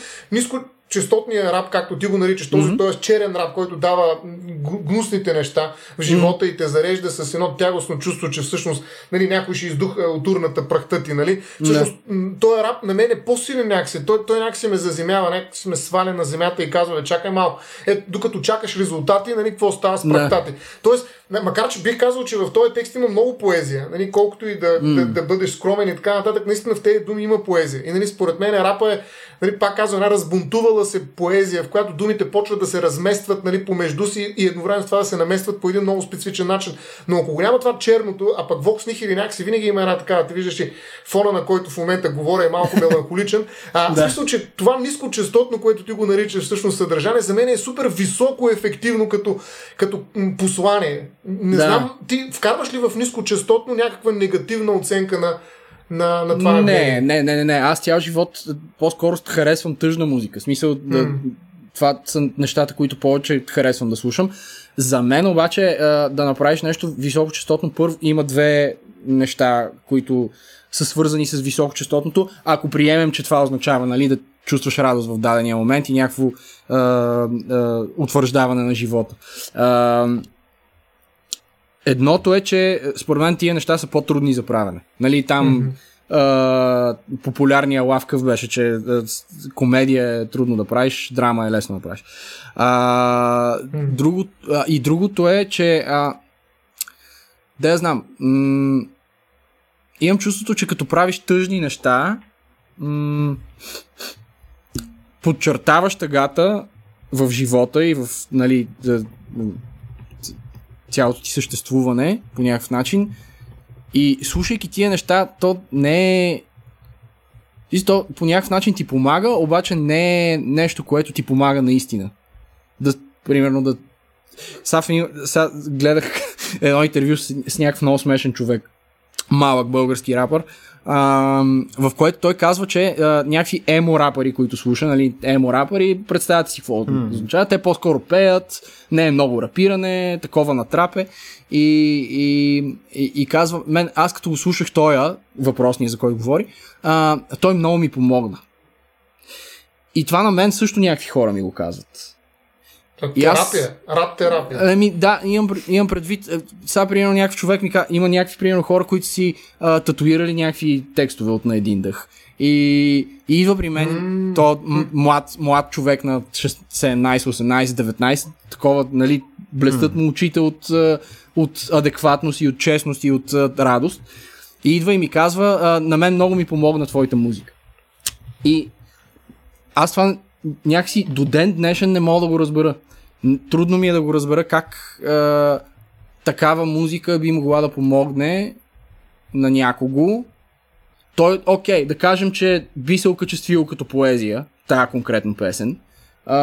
нискочастотния рап, както ти го наричаш, този, Мгм. т.е. черен рап, който дава гнусните неща в живота и те зарежда с едно тягостно чувство, че всъщност нали, някой ще издуха от урната прахта ти. Нали? Всъщност, м, този рап на мен е по-силен някакси. Той, той някакси ме заземява, някакси ме сваля на земята и казва, чакай малко. Е, докато чакаш резултати, нали, какво става с прахта ти. Тоест, макар че бих казал, че в този текст има много поезия, нали, колкото и да, да, да бъдеш скромен и така нататък, наистина в тези думи има поезия. И нали, според мен рапа е, нали, пак казвам, една разбунтувала се поезия, в която думите почват да се разместват нали, помежду си и едновременно с това да се наместват по един много специфичен начин. Но ако го няма това черното, а пък Vox Nihil или някакси винаги има една такава, ти виждаш и фона, на който в момента говоря е малко меланхоличен. А, Да. смисъл, че това нискочастотно, което ти го наричаш всъщност съдържание, за мен е супер високо ефективно като, като послание. Не Да. знам, ти вкарваш ли в нискочастотно някаква негативна оценка на, на, на това не, не, не, не, не. Аз цял живот по-скоро харесвам тъжна музика. В смисъл, да, М. това са нещата, които повече харесвам да слушам. За мен обаче да направиш нещо високочастотно, първо има две неща, които са свързани с високочастотното. Ако приемем, че това означава нали, да чувстваш радост в дадения момент и някакво а, а, утвърждаване на живота. А, едното е, че според мен тия неща са по-трудни за правене. Нали, там Мгм. Uh, популярния лавкъв беше, че uh, комедия е трудно да правиш, драма е лесно да правиш. Uh, Мгм. друго, uh, и другото е, че uh, да я знам. М- имам чувството, че като правиш тъжни неща, м- подчертаваш тъгата в живота и в нали, да, цялото ти съществуване по някакъв начин. И слушайки тия неща, то не е. То по някакъв начин ти помага, обаче не е нещо, което ти помага наистина. Да, примерно, да. Сега гледах едно интервю с, с някакъв много смешен човек, малък български рапър, а, в което той казва, че а, някакви емо рапъри, които слуша, нали, емо рапъри, представят си какво mm. означава. Те по-скоро пеят, не е много рапиране, такова натрапе. И, и, и, и казва, мен, аз като го слушах тоя, въпросния, за който говори, а, той много ми И това на мен също някакви хора ми го казват. Терапия, аз... рап терапия. Ами да, имам, имам предвид, е, сега примерно някакъв човек ми казва, има някакви примерно хора, които си а, татуирали някакви текстове от на един дъх. И, и идва при мен mm. то млад, млад човек на 17, 18, 19, такова, нали, блестят му очите от, от адекватност и от честност и от радост. И идва и ми казва, а, на мен много ми помогна твоята музика. И аз това някакси до ден днешен не мога да го разбера. Трудно ми е да го разбера как а, такава музика би могла да помогне на някого. Той, окей, да кажем, че би се окачествил като поезия, тая конкретна песен. А,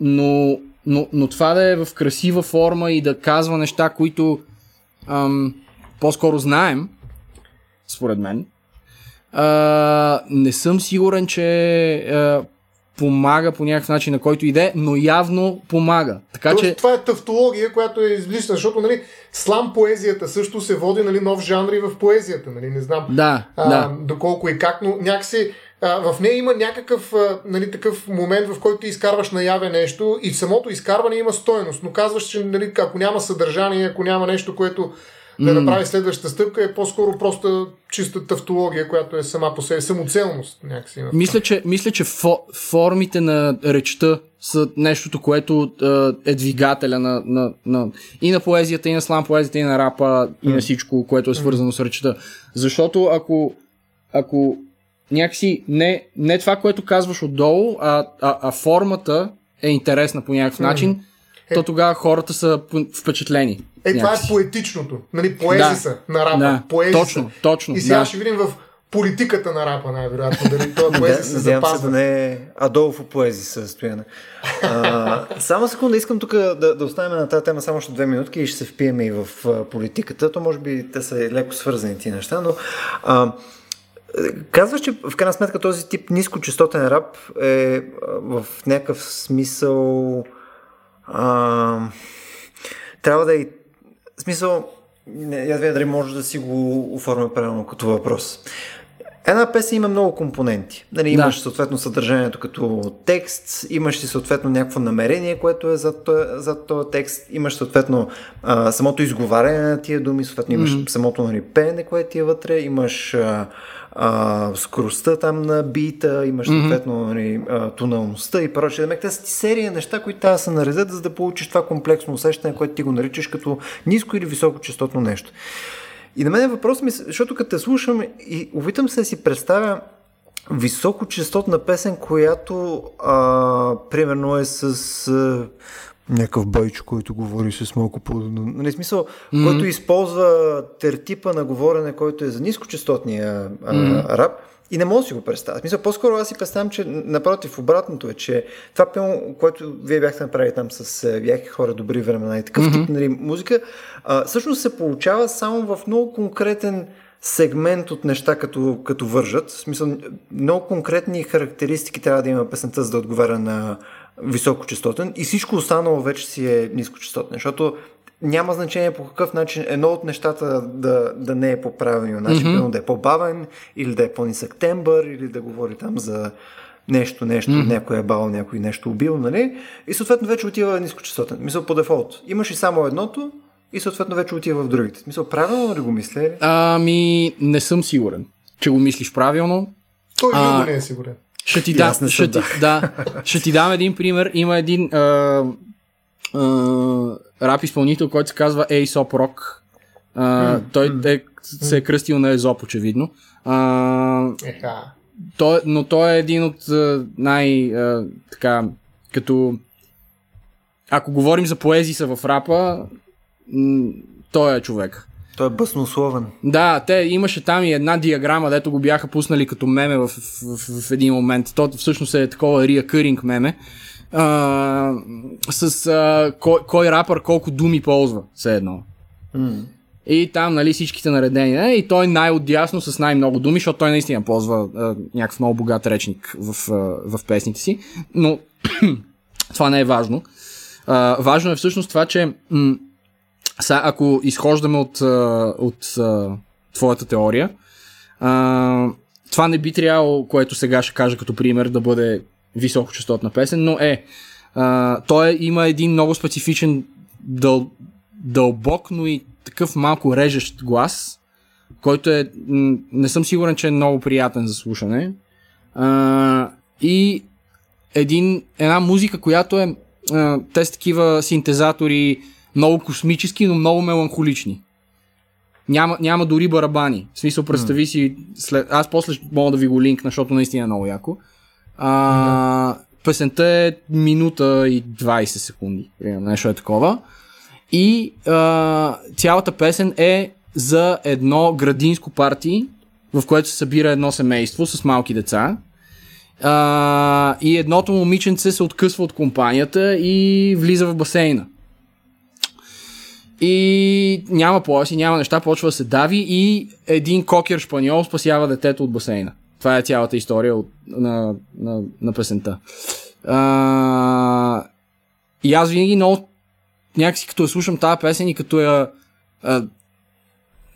но, но, но това да е в красива форма и да казва неща, които ам, по-скоро знаем, според мен, а, не съм сигурен, че а, помага по някакъв начин, на който иде, но явно помага. Така, Тоест, че... Това е тавтология, която е излишна, защото нали, слам поезията също се води нали, нов жанр и в поезията. Нали, не знам да, а, да. доколко и как, но някакси а, в нея има някакъв а, нали, такъв момент, в който ти изкарваш наяве нещо и самото изкарване има стоеност, но казваш, че нали, ако няма съдържание, ако няма нещо, което да mm. направи следващата стъпка е по-скоро просто чиста тавтология, която е сама по себе, самоцелност някакси. Мисля, че, мисля, че фо, формите на речта са нещото, което е, е двигателя на, на, на, и на поезията, и на слам поезията, и на рапа, mm. и на всичко, което е свързано mm. с речта. Защото ако, ако някакси не, не това, което казваш отдолу, а, а, а формата е интересна по някакъв mm. начин, е, то тогава хората са впечатлени. Е, това е поетичното. Нали, поези да. са на рапа. Да. Поези точно, са. точно. И сега да. ще видим в политиката на рапа, най-вероятно. Дали това поези се запазва. се да не е Адолфо поези състояние. само секунда, искам тук да, да оставим на тази тема само още две минутки и ще се впием и в политиката. То може би те са леко свързани ти неща, но а, Казваш, че в крайна сметка този тип нискочастотен рап е в някакъв смисъл а, трябва да е в смисъл, не, я дали може да си го оформя правилно като въпрос. Една песен има много компоненти. Нали, имаш да. съответно съдържанието като текст, имаш и съответно някакво намерение, което е зад този текст, имаш съответно а, самото изговаряне на тия думи, съответно имаш mm-hmm. самото нали, пеене, което ти е вътре, имаш а, а, скоростта там на бита, имаш съответно нали, тоналността и прочее. Демек, тези серия неща, които трябва да се наредят, за да получиш това комплексно усещане, което ти го наричаш като ниско или високо частотно нещо. И на мен въпрос ми, защото като те слушам и опитам се да си представя високочастотна песен, която а, примерно е с а, някакъв байчо, който говори с малко по... Нали, смисъл, mm-hmm. който използва тертипа на говорене, който е за нискочастотния mm-hmm. раб. И не мога да си го представя. Смисъл, по-скоро аз си представям, че напротив, обратното е, че това пилно, което вие бяхте направили там с яки хора, добри времена и такъв mm-hmm. тип нали, музика, а, всъщност се получава само в много конкретен сегмент от неща, като, като вържат. В смисъл, много конкретни характеристики трябва да има песента, за да отговаря на високочастотен и всичко останало вече си е нискочастотен, защото няма значение по какъв начин едно от нещата да, да не е по правилния начин, mm-hmm. да е по-бавен или да е по-нисък тембър или да говори там за нещо, нещо, mm-hmm. някой е бал, някой нещо убил, нали? И съответно вече отива нискочастотен. Мисъл по дефолт. Имаш и само едното и съответно вече отива в другите. Мисъл, правилно ли го мисля? Ами, не съм сигурен, че го мислиш правилно. Той а, не е сигурен. Ще ти, да, ще, ти, да, ще ти дам един пример. Има един а, а, рап изпълнител, който се казва Aesop Rock. А, той е, се е кръстил на Езоп, очевидно. А, Еха. той, но той е един от най... А, така, като... Ако говорим за поезиса в рапа, той е човек. Той е баснословен. Да, те имаше там и една диаграма, дето го бяха пуснали като меме в, в, в, в един момент. То всъщност е такова реакъринг меме. А, с а, кой, кой рапър колко думи ползва, все едно. М. И там, нали, всичките наредени. И той най-отдясно с най-много думи, защото той наистина ползва а, някакъв много богат речник в, а, в песните си. Но това не е важно. А, важно е всъщност това, че м- са, ако изхождаме от, от а, твоята теория, а, това не би трябвало, което сега ще кажа като пример, да бъде високочастотна песен, но е, а, той има един много специфичен дъл, дълбок, но и такъв малко режещ глас, който е, не съм сигурен, че е много приятен за слушане. А, и един, една музика, която е, а, те са такива синтезатори, много космически, но много меланхолични. Няма, няма дори барабани. В смисъл, представи си, след... аз после мога да ви го линкна, защото наистина е много яко. А, песента е минута и 20 секунди. Примерно, нещо е такова. И а, цялата песен е за едно градинско парти, в което се събира едно семейство с малки деца. А, и едното момиченце се откъсва от компанията и влиза в басейна. И няма пояси, няма неща, почва да се дави и един кокер шпаньол спасява детето от басейна. Това е цялата история от, на, на, на песента. А, и аз винаги много някакси като я слушам тази песен и като я а,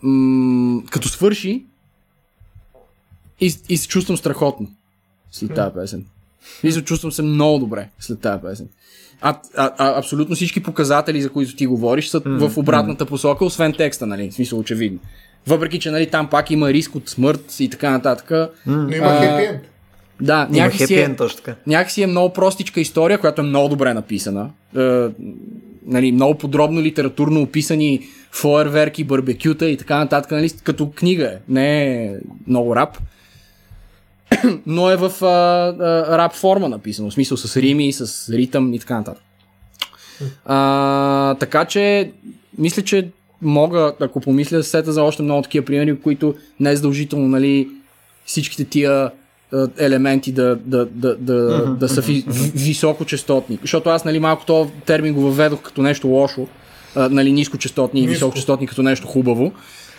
м- като свърши и, и се чувствам страхотно след тази песен. И се чувствам се много добре след тази песен. А, а, а абсолютно всички показатели, за които ти говориш, са mm, в обратната посока, освен текста, нали? В смисъл, очевидно. Въпреки, че нали, там пак има риск от смърт и така нататък. Но има хепи. Да, Има някакси е, енд точно така. някакси е много простичка история, която е много добре написана. Е, нали, много подробно литературно описани фойерверки, барбекюта и така нататък, нали, като книга е. Не е много рап. Но е в а, а, рап форма написано, в смисъл с рими, с ритъм и така нататък. А, така че, мисля, че мога, ако помисля, сета за още много такива примери, които не е задължително, нали, всичките тия елементи да, да, да, да, да са ви, ви- високочастотни. Защото аз, нали, малко този термин го въведох като нещо лошо, а, нали, нискочастотни и високочастотни като нещо хубаво.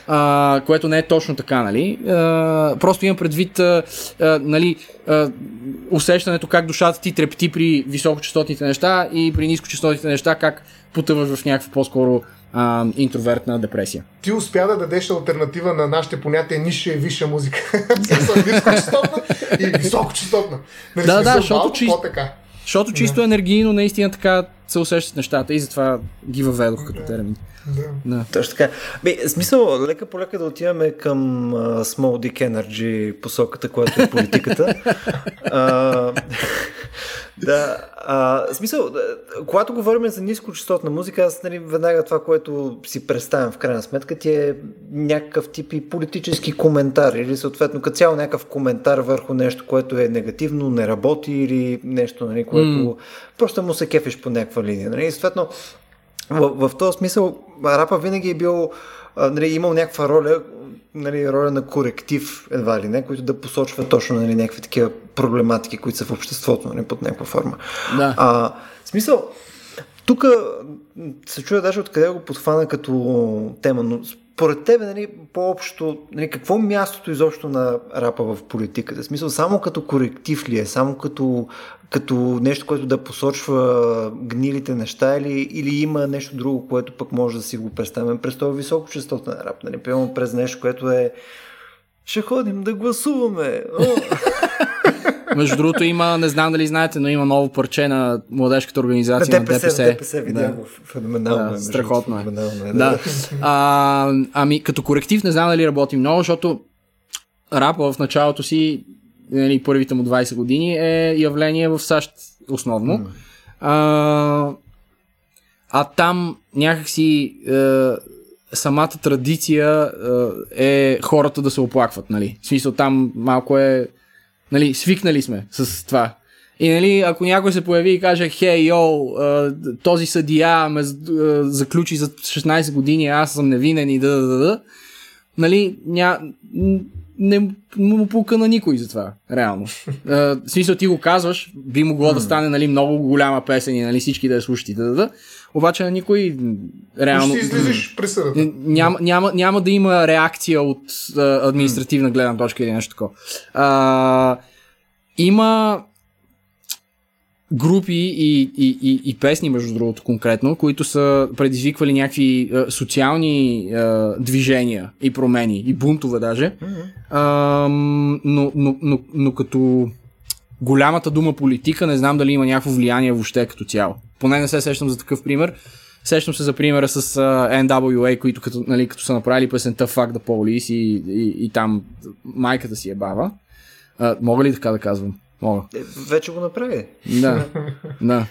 А, което не е точно така, нали? А, просто имам предвид, а, а, нали, а, усещането как душата ти трепти при високочастотните неща и при нискочастотните неща как потъваш в някаква по-скоро а, интровертна депресия. Ти успя да дадеш альтернатива на нашите понятия ниша и висша музика. С нискочастотна и високочастотна. Нали, Да, да, защото по-така. Защото чисто енергийно наистина така се усещат нещата и затова ги въведох като термин. Да. Да. Точно така. Бе, смисъл, лека по лека да отиваме към uh, Small Dick Energy посоката, която е политиката. uh, да, а, смисъл, когато говорим за нискочастотна музика, аз нали, веднага това, което си представям в крайна сметка, ти е някакъв тип и политически коментар или съответно като цяло някакъв коментар върху нещо, което е негативно, не работи или нещо, нали, което mm. просто му се кефиш по някаква линия. Нали? И съответно, в, в този смисъл, рапа винаги е бил, нали, имал някаква роля, нали, роля на коректив, едва ли не, които да посочва точно нали, някакви такива проблематики, които са в обществото, нали, под някаква форма. Да. А, в смисъл, тук се чуя даже откъде го подхвана като тема, но според тебе, нали, по-общо, нали, какво е мястото изобщо на рапа в политиката? В смисъл, само като коректив ли е, само като, като нещо, което да посочва гнилите неща или, или има нещо друго, което пък може да си го представим през този високочастотен рап, нали, през нещо, което е ще ходим да гласуваме. О! Между другото има, не знам дали знаете, но има ново парче на младежката организация на ДПС, ДПС. ДПС видях Да. Феноменално Да, е. страхотно е. Феноменално е. Да. А, ами, като коректив не знам дали работи много, защото рапа в началото си, нали, първите му 20 години е явление в САЩ основно. А, а там някакси е, самата традиция е, е хората да се оплакват, нали? В смисъл там малко е, нали, свикнали сме с това. И нали, ако някой се появи и каже, хей, йо, този съдия ме заключи за 16 години, аз съм невинен и да, да, да, нали, ня, не му пука на никой за това, реално. в смисъл ти го казваш, би могло да стане нали, много голяма песен и нали, всички да я слушат и да, да, да. Обаче на никой реално... Ще излизаш присъдата. Няма, няма, няма да има реакция от а, административна гледна точка или нещо такова. А, има групи и, и, и, и песни, между другото, конкретно, които са предизвиквали някакви а, социални а, движения и промени, и бунтове даже. А, но, но, но, но като голямата дума политика, не знам дали има някакво влияние въобще като цяло. Поне не се сещам за такъв пример. Сещам се за примера с uh, NWA, които като, нали, като са направили песента Fuck the Police и, и, и там майката си е баба. Uh, мога ли така да казвам? Мога. Е, вече го направи. Да, да.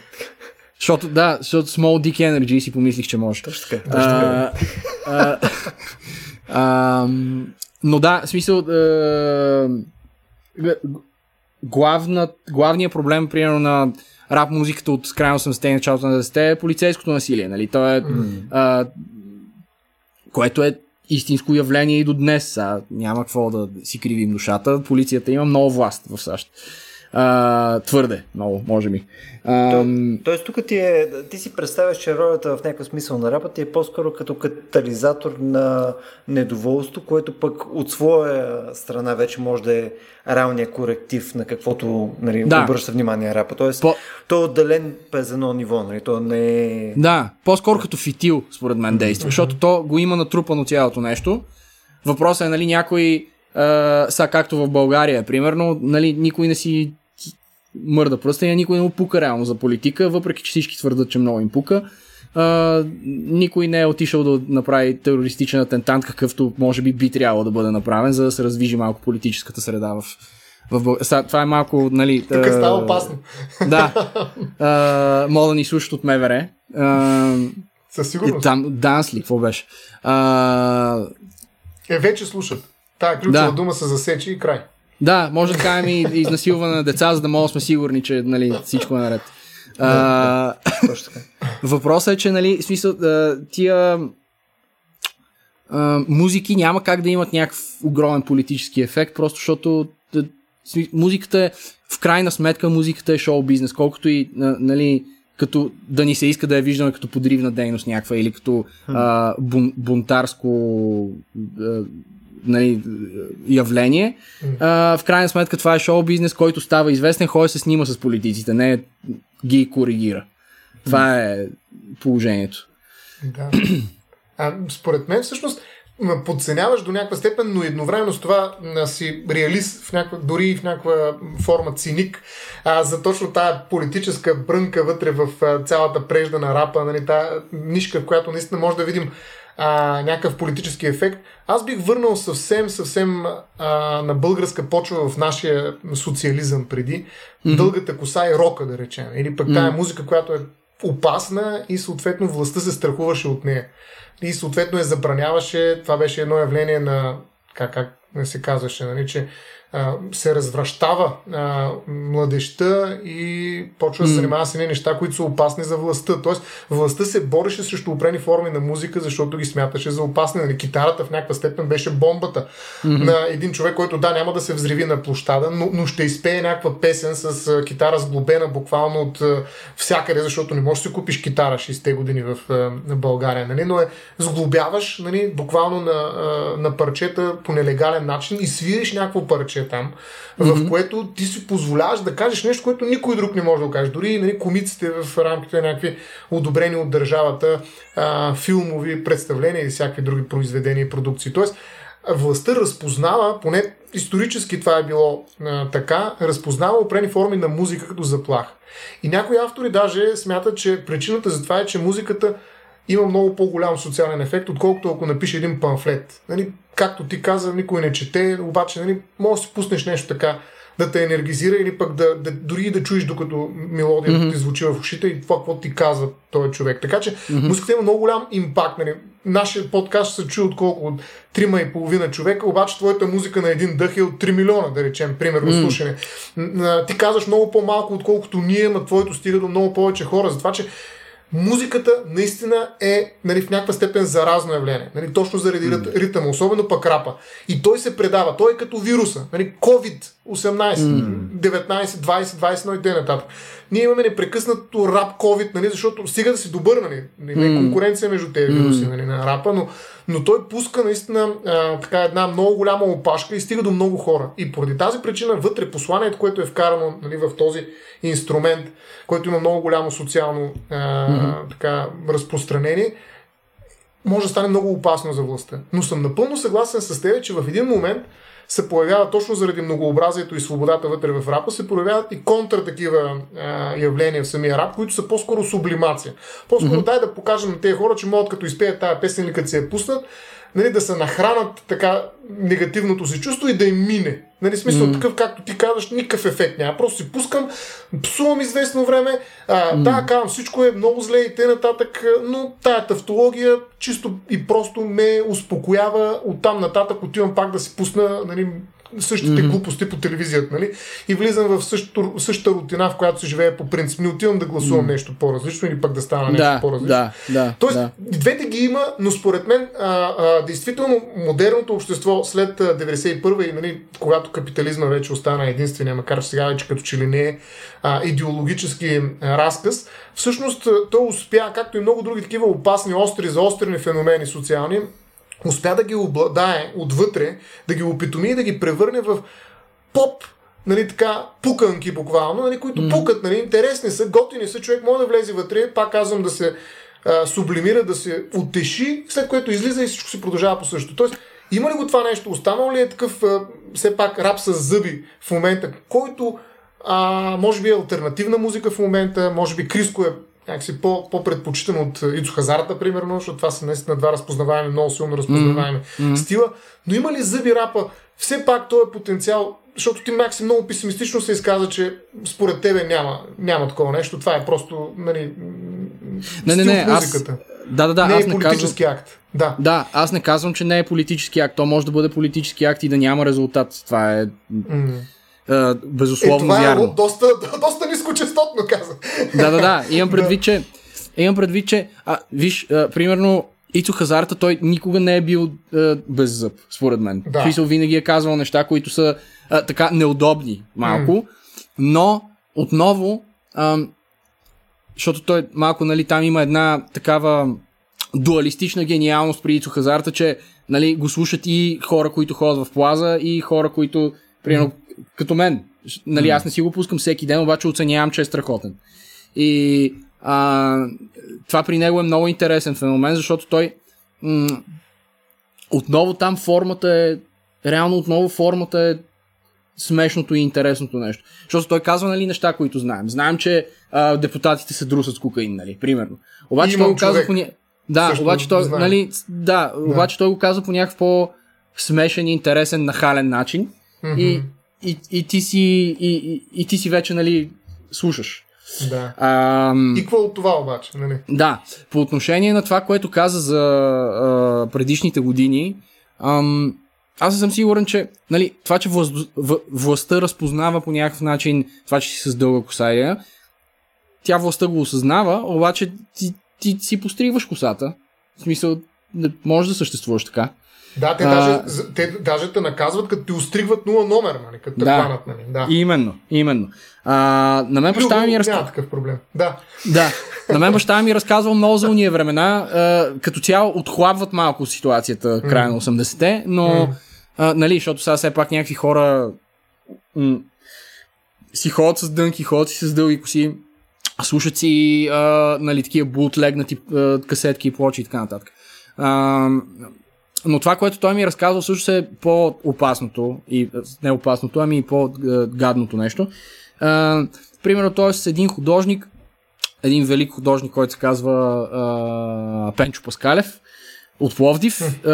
Защото, да, защото Small Dick Energy си помислих, че може. Точно така. Точно така. А, а, а, но да, в смисъл, а, главна, главният проблем, примерно, на рап музиката от края на 80-те и началото на 90-те е полицейското насилие. Нали? То е, mm. а, което е истинско явление и до днес. А, няма какво да си кривим душата. Полицията има много власт в САЩ. А, твърде много, може би. А, То, тоест тук ти, е, ти си представяш, че ролята в някакъв смисъл на рапа ти е по-скоро като катализатор на недоволство, което пък от своя страна вече може да е реалния коректив на каквото нали, да. обръща внимание рапа. Тоест, по... то е отделен през едно ниво, нали? то не е... Да, по-скоро като фитил, според мен, действа, mm-hmm. защото то го има натрупано цялото нещо. Въпросът е, нали, някой Uh, са както в България, примерно, нали, никой не си мърда пръста и никой не му пука реално за политика, въпреки че всички твърдат, че много им пука. Uh, никой не е отишъл да направи терористичен атентант, какъвто може би би трябвало да бъде направен, за да се раздвижи малко политическата среда в, в България. Това е малко, нали... Тук uh, става опасно. Да. Uh, мога да ни слушат от МВР. Uh, Със сигурност. Там, данс ли, какво беше? Uh, е, вече слушат. Тая ключова да. дума се засече и край. Да, може да кажем и изнасилване на деца, за да можем да сме сигурни, че нали, всичко е наред. А, въпросът е, че нали, смисъл, тия а, музики няма как да имат някакъв огромен политически ефект, просто защото музиката е, в крайна сметка, музиката е шоу бизнес, колкото и, нали, като да ни се иска да я виждаме като подривна дейност някаква или като а, бун, бунтарско а, нали, явление. А, в крайна сметка това е шоу бизнес, който става известен, ходи се снима с политиците, не ги коригира. Това е положението. Да. А, според мен всъщност подценяваш до някаква степен, но едновременно с това си реалист, в някаква, дори в някаква форма циник, а, за точно тая политическа брънка вътре в а, цялата прежда на рапа, нали, тая нишка, в която наистина може да видим а, някакъв политически ефект. Аз бих върнал съвсем, съвсем а, на българска почва в нашия социализъм преди. Mm-hmm. Дългата коса и рока, да речем. Или пък mm-hmm. тая музика, която е опасна и съответно властта се страхуваше от нея. И съответно я забраняваше. Това беше едно явление на, как, как се казваше, нали, че се развръщава а, младеща и почва да се занимава с едни неща, които са опасни за властта. Тоест, властта се бореше срещу опрени форми на музика, защото ги смяташе за опасни. Нали, китарата в някаква степен беше бомбата mm-hmm. на един човек, който да, няма да се взриви на площада, но, но ще изпее някаква песен с а, китара сглобена буквално от а, всякъде, защото не можеш да си купиш китара 60-те години в а, България. Нали, но е сглобяваш нали, буквално на, а, на парчета по нелегален начин и свириш някакво парче е там, mm-hmm. в което ти си позволяваш да кажеш нещо, което никой друг не може да каже. Дори нали, комиците в рамките на някакви одобрени от държавата а, филмови представления и всякакви други произведения и продукции. Тоест, властта разпознава, поне исторически това е било а, така, разпознава опрени форми на музика като заплаха. И някои автори даже смятат, че причината за това е, че музиката има много по-голям социален ефект, отколкото ако напише един памфлет. Нали, както ти каза, никой не чете, обаче нали, може да си пуснеш нещо така да те енергизира или пък да, да дори и да чуеш докато мелодията mm-hmm. ти звучи в ушите и това, какво ти казва този човек. Така че mm-hmm. музиката има много голям импакт. Нали? Нашия подкаст се чуе от колко? От трима и половина човека, обаче твоята музика на един дъх е от 3 милиона, да речем, примерно mm. слушане. Ти казваш много по-малко, отколкото ние, но твоето стига до много повече хора. Затова, че музиката наистина е нали, в някаква степен заразно явление. Нали, точно заради mm. ритъма, особено пък рапа. И той се предава. Той е като вируса. Нали, COVID-18, mm. 19, 20, 21 и т.н. Ние имаме непрекъснато рап COVID, нали, защото стига да си добър, нали, нали, mm. конкуренция между тези вируси нали, на рапа, но, но той пуска наистина а, така една много голяма опашка и стига до много хора. И поради тази причина вътре посланието, което е вкарано нали, в този инструмент, който има много голямо социално а, mm-hmm. така, разпространение, може да стане много опасно за властта. Но съм напълно съгласен с теб, че в един момент се появява точно заради многообразието и свободата вътре в рапа, се появяват и контра такива а, явления в самия рап, които са по-скоро сублимация. По-скоро mm-hmm. дай да покажем на тези хора, че могат като изпеят тази песен или като се я пуснат, нали, да се нахранат така негативното си чувство и да им мине. Нали, смисъл mm. такъв, както ти казваш, никакъв ефект няма. Просто си пускам, псувам известно време, а, mm. да, казвам, всичко е много зле и т.н. но тая тавтология чисто и просто ме успокоява. Оттам нататък отивам пак да си пусна нали, същите mm-hmm. глупости по телевизията, нали? И влизам в същото, същата рутина, в която се живее по принцип. Не отивам да гласувам mm-hmm. нещо по-различно или пък да стана нещо да, по-различно. Да, да, Тоест, да. двете ги има, но според мен, а, а, действително, модерното общество след 91-а и нали, когато капитализма вече остана единствения, макар сега вече като че ли не е а, идеологически а, разказ, всъщност той успя, както и много други такива опасни, остри, заострени феномени социални, успя да ги обладае отвътре, да ги опитоми и да ги превърне в поп, нали, така, пуканки буквално, нали, които mm. пукат, нали, интересни са, готини са, човек може да влезе вътре, пак казвам да се а, сублимира, да се утеши, след което излиза и всичко се продължава по същото. Тоест, има ли го това нещо? Останал ли е такъв, а, все пак, рап с зъби в момента, който а, може би е альтернативна музика в момента, може би Криско е някакси по, по-предпочитан от Ицо Хазарта, примерно, защото това са наистина два разпознаваеми, много силно разпознаваеми mm-hmm. стила. Но има ли зъби рапа? Все пак този потенциал, защото ти Макси много песимистично се изказа, че според тебе няма, няма такова нещо. Това е просто нали, не, не, не, музиката. Аз... Да, да, да. Не аз е политически казвам... акт. Да. да, аз не казвам, че не е политически акт. То може да бъде политически акт и да няма резултат. Това е... Mm безусловно е, това е вярно. Е, доста, доста нискочастотно каза. Да, да, да. Имам предвид, че имам предвид, че а, виж, а, примерно Ицо Хазарта, той никога не е бил а, без зъб, според мен. Да. Фисъл винаги е казвал неща, които са а, така неудобни малко, mm. но отново, а, защото той малко, нали, там има една такава дуалистична гениалност при Ицо Хазарта, че нали, го слушат и хора, които ходят в плаза, и хора, които, примерно, като мен. Нали, аз не си го пускам всеки ден, обаче оценявам, че е страхотен. И а, това при него е много интересен феномен, защото той м- отново там формата е реално отново формата е смешното и интересното нещо. Защото той казва нали, неща, които знаем. Знаем, че а, депутатите се друсат с кокаин, нали, примерно. Обаче той го казва по ня... Да, обаче той, нали, да, да, обаче той го казва по някакъв по-смешен и интересен, нахален начин. Mm-hmm. И и, и, ти си, и, и, и ти си вече, нали, слушаш. Да. А, и какво от това обаче? Нали? Да. По отношение на това, което каза за а, предишните години, ам, аз съм сигурен, че нали, това, че власт, властта разпознава по някакъв начин това, че си с дълга коса, тя властта го осъзнава, обаче ти, ти, ти си постригваш косата. В смисъл, не може да съществуваш така. Да, те, а, даже, те даже те наказват, като ти устригват нула номер, нали, като да, те хванат. Нали. Да, именно, именно. А, на мен баща ми разказва... Няма такъв проблем. Да. Да. На мен баща ми е разказвал много за уния времена. А, като цяло отхлабват малко ситуацията края на 80-те, но mm. а, нали, защото сега все пак някакви хора м- си ходят с дънки, ходят си с дълги коси, слушат си а, нали, такива бутлегнати касетки и плочи и така нататък. А, но това, което той ми е разказал, също е по-опасното, и не опасното, ами и по-гадното нещо. А, примерно, той е с един художник, един велик художник, който се казва а, Пенчо Паскалев от Пловдив, а,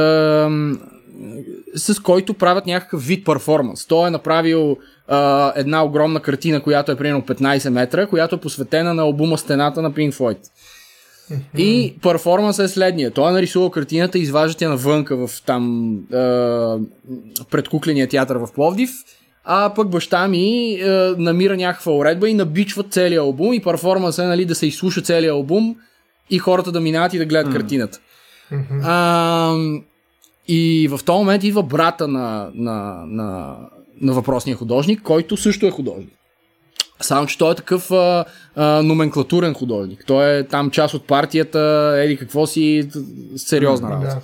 с който правят някакъв вид перформанс. Той е направил а, една огромна картина, която е примерно 15 метра, която е посветена на албума Стената на Pink Floyd. И перформансът е следния. Той е нарисувал картината, изважда я навънка в там е, пред кукления театър в Пловдив, а пък баща ми е, намира някаква уредба и набичва целия албум и перформансът е нали, да се изслуша целия албум и хората да минават и да гледат mm. картината. Mm-hmm. А, и в този момент идва брата на, на, на, на въпросния художник, който също е художник. Само, че той е такъв а, а, номенклатурен художник. Той е там част от партията, еди какво си, сериозна работа. Да.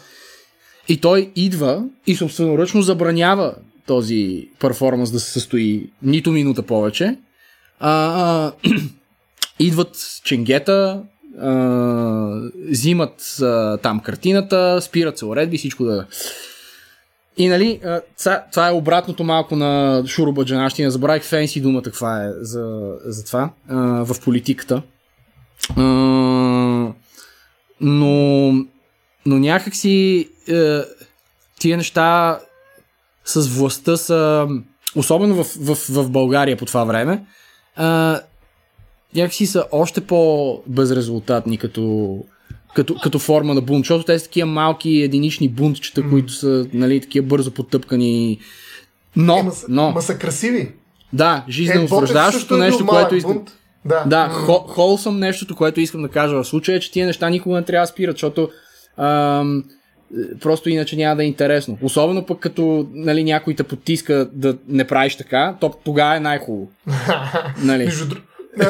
И той идва и собственоръчно забранява този перформанс да се състои нито минута повече. А, а, идват ченгета, а, взимат а, там картината, спират се уредби, всичко да и нали, това е обратното малко на шурубаджанащина. Забравих фенси думата каква е за, за това в политиката. Но, но някакси е, тия неща с властта са, особено в, в, в България по това време, някакси са още по-безрезултатни като, като, като форма на бунт, защото те са такива малки единични бунтчета, mm. които са нали, такива бързо потъпкани. Но, е, ма, но... Ма са красиви. Да, жизнено е, нещо, което искам. Да, да хо, холсъм нещото, което искам да кажа в случая е, че тия неща никога не трябва да спират, защото ам, просто иначе няма да е интересно. Особено пък като нали, някой те потиска да не правиш така, то тогава е най-хубаво. нали? Между,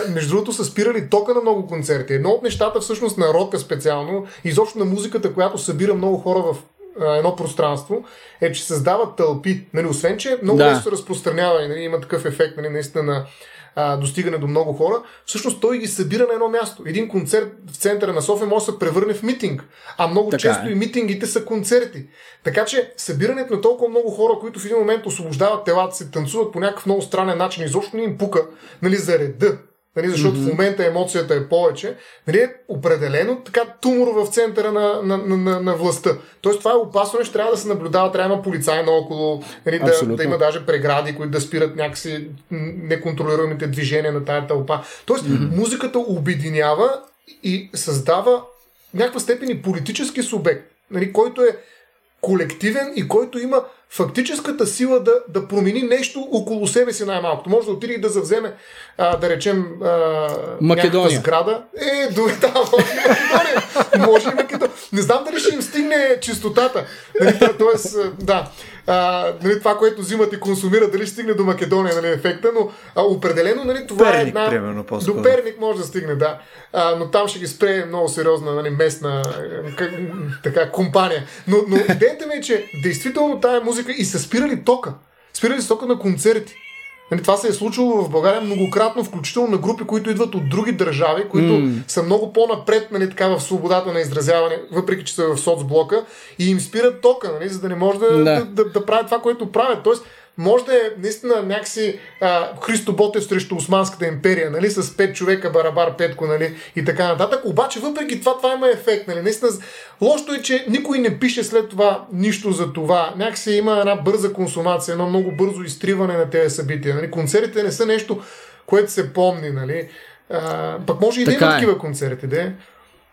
между другото са спирали тока на много концерти. Едно от нещата всъщност на рока специално, изобщо на музиката, която събира много хора в едно пространство, е, че създават тълпи. Нали, освен, че много да. се разпространява и нали, има такъв ефект нали, наистина на а, достигане до много хора, всъщност той ги събира на едно място. Един концерт в центъра на София може да се превърне в митинг, а много така често е. и митингите са концерти. Така че събирането на толкова много хора, които в един момент освобождават телата си, танцуват по някакъв много странен начин, изобщо не им пука нали, за реда, нали, защото mm-hmm. в момента емоцията е повече, нали, е определено така тумор в центъра на, на, на, на, на властта. Тоест това е опасно, че трябва да се наблюдава, трябва да има полицаи наоколо, нали, да, да има даже прегради, които да спират някакси неконтролируемите движения на тая тълпа. Тоест mm-hmm. музиката обединява и създава някаква степен и политически субект, нали, който е колективен и който има фактическата сила да, да промени нещо около себе си най-малкото. Може да отиде и да завземе, а, да речем, а, Македония. сграда. Е, до да, Македония. Може и Македония. Не знам дали ще им стигне чистотата. Нали, тоест, да а, нали, това, което взимат и консумират, дали ще стигне до Македония нали, ефекта, но а, определено нали, това Перник, е една... примерно, по-скоро. До Перник може да стигне, да. А, но там ще ги спре много сериозна нали, местна как, така, компания. Но, но идеята ми е, че действително тая музика и са спирали тока. Спирали тока на концерти. Нали, това се е случило в България многократно, включително на групи, които идват от други държави, които mm. са много по-напред нали, така, в свободата на изразяване, въпреки че са в соцблока и им спират тока, нали, за да не може да, да. да, да, да правят това, което правят. Тоест, може да е наистина някакси а, Христо Ботев срещу Османската империя, нали, с пет човека, барабар, петко, нали, и така нататък. Обаче, въпреки това, това има ефект, нали, наистина. Лошото е, че никой не пише след това нищо за това. Някакси има една бърза консумация, едно много бързо изтриване на тези събития. Нали. Концертите не са нещо, което се помни, нали. А, пък може и да има е. такива концерти, да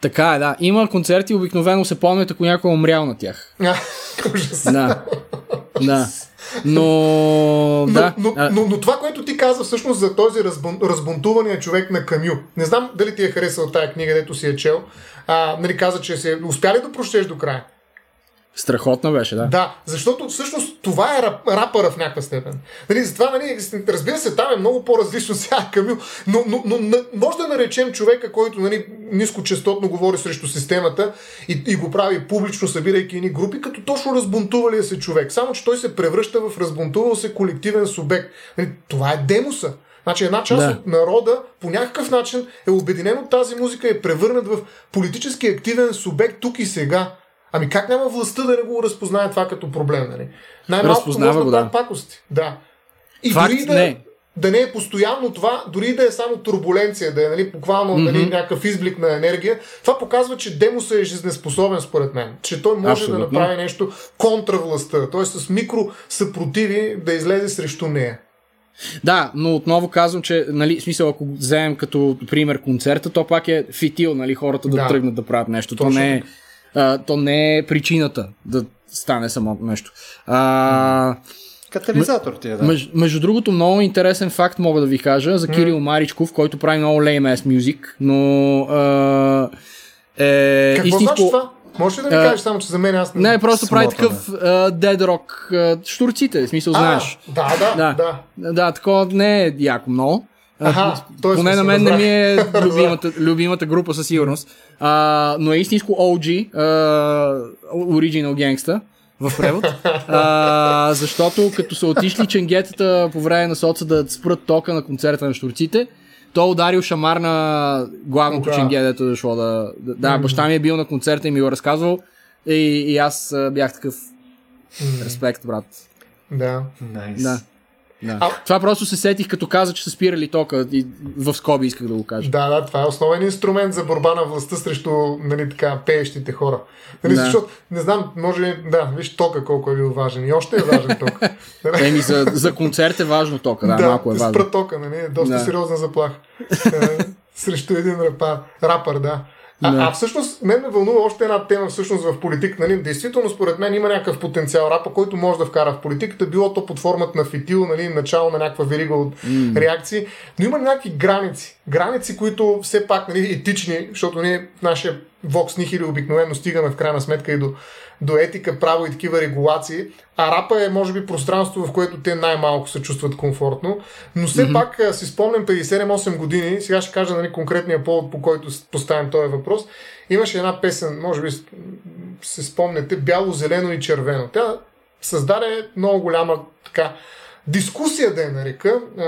така е, да. Има концерти, обикновено се помнят, ако някой е умрял на тях. да. Да. Но, но, да. Но, но, но, но това, което ти каза всъщност за този разбун, разбунтувания човек на Камю, не знам дали ти е харесал тая книга, дето си е чел, а, нали каза, че се успя ли да прочетеш до края? Страхотно беше, да. Да, защото всъщност това е рап, рапъра в някаква степен. Нали, затова, нали, разбира се, там е много по-различно сега Камил, но, но, но, но може да наречем човека, който нали, нискочастотно говори срещу системата и, и го прави публично, събирайки едни групи, като точно разбунтувалия се човек. Само, че той се превръща в разбунтувал се колективен субект. Нали, това е демоса. Значи една част да. от народа по някакъв начин е обединен от тази музика и е превърнат в политически активен субект тук и сега. Ами как няма властта да не го разпознае това като проблем, нали? Най-малко може да, да. пакости. Да. И Факт, дори да, не. Да не е постоянно това, дори да е само турбуленция, да е нали, буквално mm-hmm. нали, някакъв изблик на енергия, това показва, че Демоса е жизнеспособен според мен. Че той може Абсолютно. да направи нещо контра властта, т.е. с микро съпротиви да излезе срещу нея. Да, но отново казвам, че, нали, смисъл, ако вземем като пример концерта, то пак е фитил, нали, хората да, Да. тръгнат да правят нещо. То не, е, а, то не е причината да стане само нещо. А, Катализатор ти е, да. Меж, между другото, много интересен факт мога да ви кажа за Кирил Маричков, който прави много lame ass music, но а, е Какво истинско... значи това? Може ли да ми А, кажеш само, че за мен аз Не, просто прави Смотане. такъв а, dead rock а, штурците, в смисъл, А, знаеш. Да, да, Да. да. Да, такова не е яко много. Аха, т.е. Поне на мен не ми е любимата, любимата група със сигурност. А, но е истинско OG, а, Original Gangsta в превод. А, защото като са отишли ченгетата по време на соца да спрат тока на концерта на штурците, то ударил шамар на главното Да. ченге, дето е дошло да... Да, да баща ми е бил на концерта и ми го разказвал. И, и аз бях такъв респект, брат. Да. Найс. Да. Да. А- Това просто се сетих като каза, че са спирали тока и в скоби исках да го кажа. Да, да, това е основен инструмент за борба на властта срещу нали, така, пеещите хора. Нали, Да. Защото, не знам, може би, да, виж тока колко е бил важен. И още е важен ток. Еми, за, за концерт е важно тока, да, да, малко е важно. спра тока, нали, е доста Да. сериозна заплаха. Е, Срещу един рапър, рапър да. А, Да. а всъщност, мен ме вълнува още една тема всъщност в политик. Нали? Действително, според мен има някакъв потенциал рапа, който може да вкара в политиката, било то под формата на фитил, нали? начало на някаква верига от mm. реакции. Но има някакви граници. Граници, които все пак нали, етични, защото ние в нашия Vox Nihili обикновено стигаме в крайна сметка и до, до етика, право и такива регулации. А рапа е, може би, пространство, в което те най-малко се чувстват комфортно. Но все mm-hmm. пак си спомням преди 7-8 години, сега ще кажа нали, конкретния повод, по който поставям този въпрос. Имаше една песен, може би се спомняте, бяло, зелено и червено. Тя създаде много голяма така дискусия да я нарека а,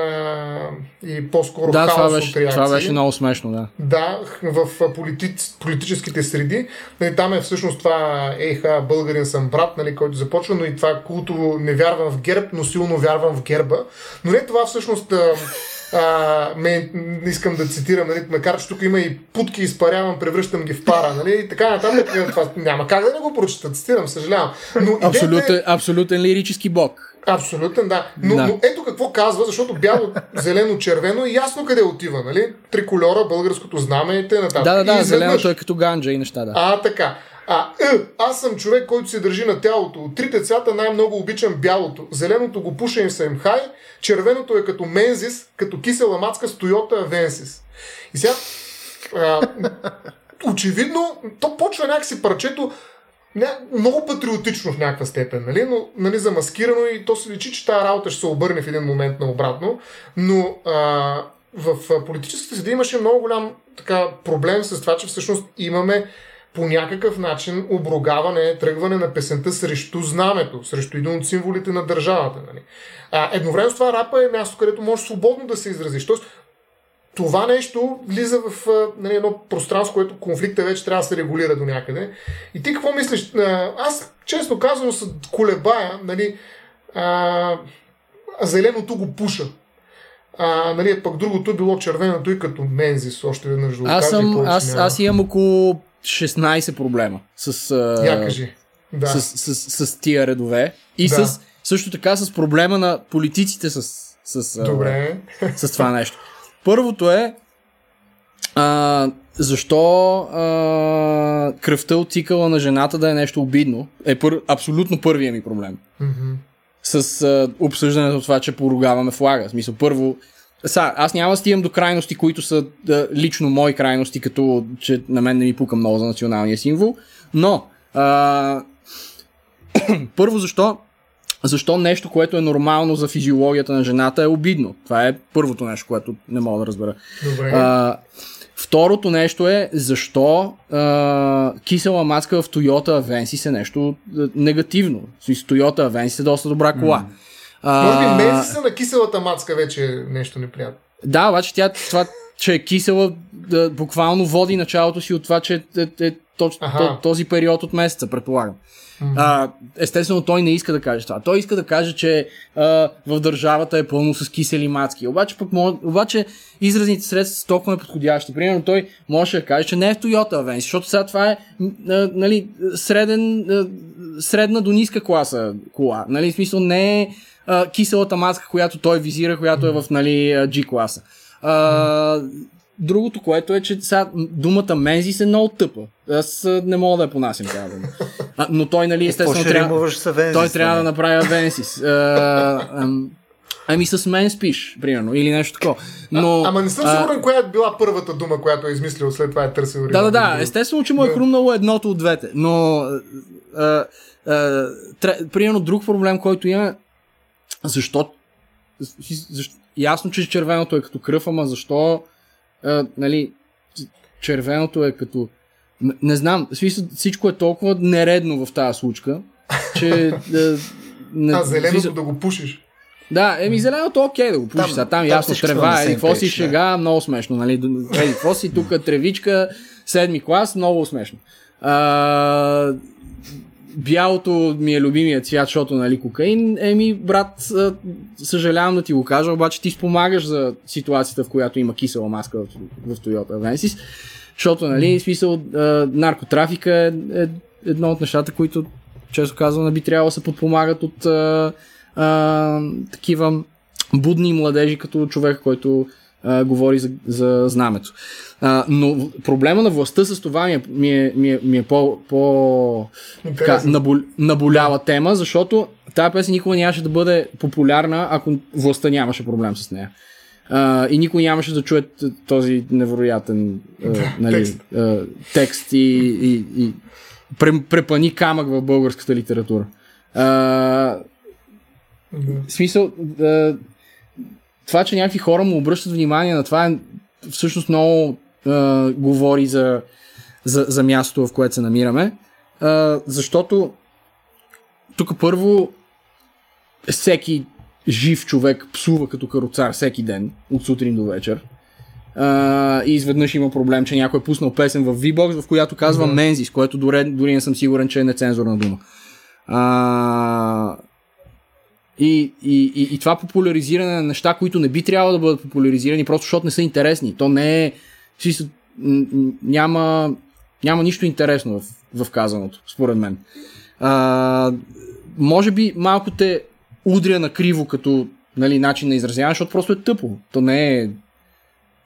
и по-скоро Да, хаос това от беше, реакции. това беше много смешно, да. Да, в а, политици, политическите среди. Нали, там е всъщност това ейха, българин съм брат, нали, който започва, но и това култово не вярвам в герб, но силно вярвам в герба. Но не това всъщност а, а, ме, не искам да цитирам, нали, макар че тук има и путки, изпарявам, превръщам ги в пара, нали, и така нататък. Това няма как да не го прочета, цитирам, съжалявам. Но идеята е- Абсолютен, абсолютен лирически бог. Абсолютен, да. Но, Да. но ето какво казва, защото бяло, зелено, червено е ясно къде отива, нали? Трикольора, българското знаме и т.н. Да, да, И да, изведнъж- зеленото е като ганджа и неща, да. А, така. А, е, аз съм човек, който се държи на тялото. От трите цвята най-много обичам бялото. Зеленото го пуша им съм хай, червеното е като мензис, като кисела мацка с Toyota Avensis. И сега, а, очевидно, то почва някакси парчето ня... много патриотично в някаква степен, нали? но нали, замаскирано и то се личи, че тази работа ще се обърне в един момент на обратно, но а, в политическата среда имаше много голям така, проблем с това, че всъщност имаме по някакъв начин обругаване, тръгване на песента срещу знамето, срещу един от символите на държавата. Нали? А, едновременно с това рапа е място, където можеш свободно да се изразиш. Тоест, това нещо влиза в нали, едно пространство, което конфликта вече трябва да се регулира до някъде. И ти какво мислиш? Аз, честно казано, се колебая, нали, а, зеленото го пуша. А, нали, пък другото е било червеното и като мензис, още веднъж да Аз, съм, аз, аз имам около 16 проблема с, а, Я кажи. Да. с, с, с, с тия редове и Да. с, също така с проблема на политиците с, с, а, Добре. с това нещо. Първото е а, защо а, кръвта от цикъла на жената да е нещо обидно е пър, абсолютно първия ми проблем. Мгм. С а, обсъждането това, че поругаваме флага. В смисъл, първо, са, аз няма да стигам до крайности, които са да, лично мои крайности, като че на мен не ми пука много за националния символ, но а, първо защо защо нещо, което е нормално за физиологията на жената е обидно. Това е първото нещо, което не мога да разбера. Добре. А, второто нещо е защо а, кисела маска в Toyota Avensis е нещо негативно. Смисъл, Toyota Avensis е доста добра кола. А, Може би мензиса на киселата мацка вече е нещо неприятно. да, обаче тя това, че е кисела, да, буквално води началото си от това, че е, е, е точно този период от месеца, предполагам. А, естествено, той не иска да каже това. Той иска да каже, че а, в държавата е пълно с кисели мацки. Обаче, пък, обаче изразните средства са толкова неподходящи. Примерно, той може да каже, че не е в Toyota Avensis, защото сега това е а, нали, среден, а, средна до ниска класа кола. Нали, в смисъл не е а, киселата маска, която той визира, която е в нали, G класа. А, другото, което е, че сега думата Мензис е много тъпа. Аз не мога да я понасям тази дума. А, но той, нали, естествено, трябва, той трябва да направи Венсис. Ами с мен спиш, примерно, или нещо такова. Но, а, ама не съм сигурен а, коя е била първата дума, която е измислил, след това е търсил. Да, да, да. Естествено, че му е хрумнало едното от двете. Но, а, а, тря, примерно, друг проблем, който има, защо, защо ясно, че червеното е като кръв, ама защо а, нали, червеното е като... Не, не знам, всичко е толкова нередно в тази случка, че... Да, не, а зеленото да го пушиш. Да, еми зеленото окей да го пушиш, там, там ясно трева, еди какво си шега, много смешно, нали, еди какво си тук тревичка, седми клас, много смешно. А, бялото ми е любимия цвят, защото нали кокаин, еми брат, съжалявам да ти го кажа, обаче ти спомагаш за ситуацията, в която има кисела маска в, в Toyota Avensis, защото нали, смисъл, наркотрафика е, е едно от нещата, които често казвам, би трябвало да се подпомагат от а, а, такива будни младежи, като човек, който а, говори за, за знамето. А, но проблема на властта с това ми е, ми е, ми е, ми е по, по така, набол, наболява тема, защото тази песен никога нямаше да бъде популярна, ако властта нямаше проблем с нея. А, и никой нямаше да чуе този невероятен а, нали, текст, а, текст и, и, и препани камък в българската литература. А, в смисъл, а, това, че някакви хора му обръщат внимание на това, е, всъщност много а, говори за, за, за мястото, в което се намираме. А, защото тук първо всеки жив човек псува като каруцар всеки ден, от сутрин до вечер. Uh, и изведнъж има проблем, че някой е пуснал песен в V-Box, в която казва mm-hmm. Мензис, което дори, дори не съм сигурен, че е нецензурна дума. Uh, и, и, и, и това популяризиране на неща, които не би трябвало да бъдат популяризирани, просто защото не са интересни. То не е. Няма, няма нищо интересно в, в казаното, според мен. А, може би малко те удря на криво като нали, начин на изразяване, защото просто е тъпо. То не е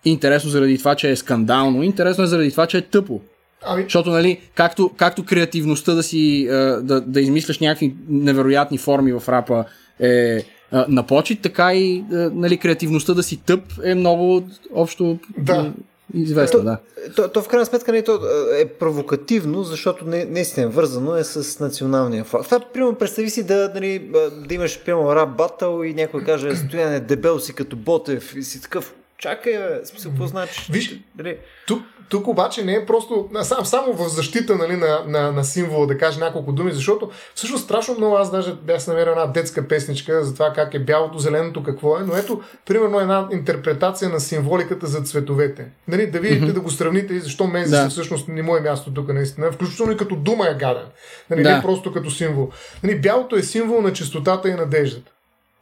интересно заради това, че е скандално, интересно е заради това, че е тъпо. Ами... Защото, нали, както, както креативността да си, да, да измисляш някакви невероятни форми в рапа е на почет, така и нали, креативността да си тъп е много общо да. известна. То, да. То, то, в крайна сметка не, то е провокативно, защото не, наистина вързано е с националния факт. Това, примерно, представи си да, нали, да имаш, примерно, рап батъл и някой каже, стояне дебел си като Ботев и си такъв, чакай, бе, смисъл, какво значи? Виж, дали... тук, тук обаче не е просто сам, само в защита нали, на, на, на символа да кажа няколко думи, защото всъщност страшно много аз даже бях намерил една детска песничка за това как е бялото, зеленото, какво е, но ето, примерно една интерпретация на символиката за цветовете. Нали, да видите, mm-hmm. да го сравните и защо мен да. всъщност не му е място тук наистина, включително и като дума е гаден, нали, да. не просто като символ. Нали, бялото е символ на чистотата и надеждата.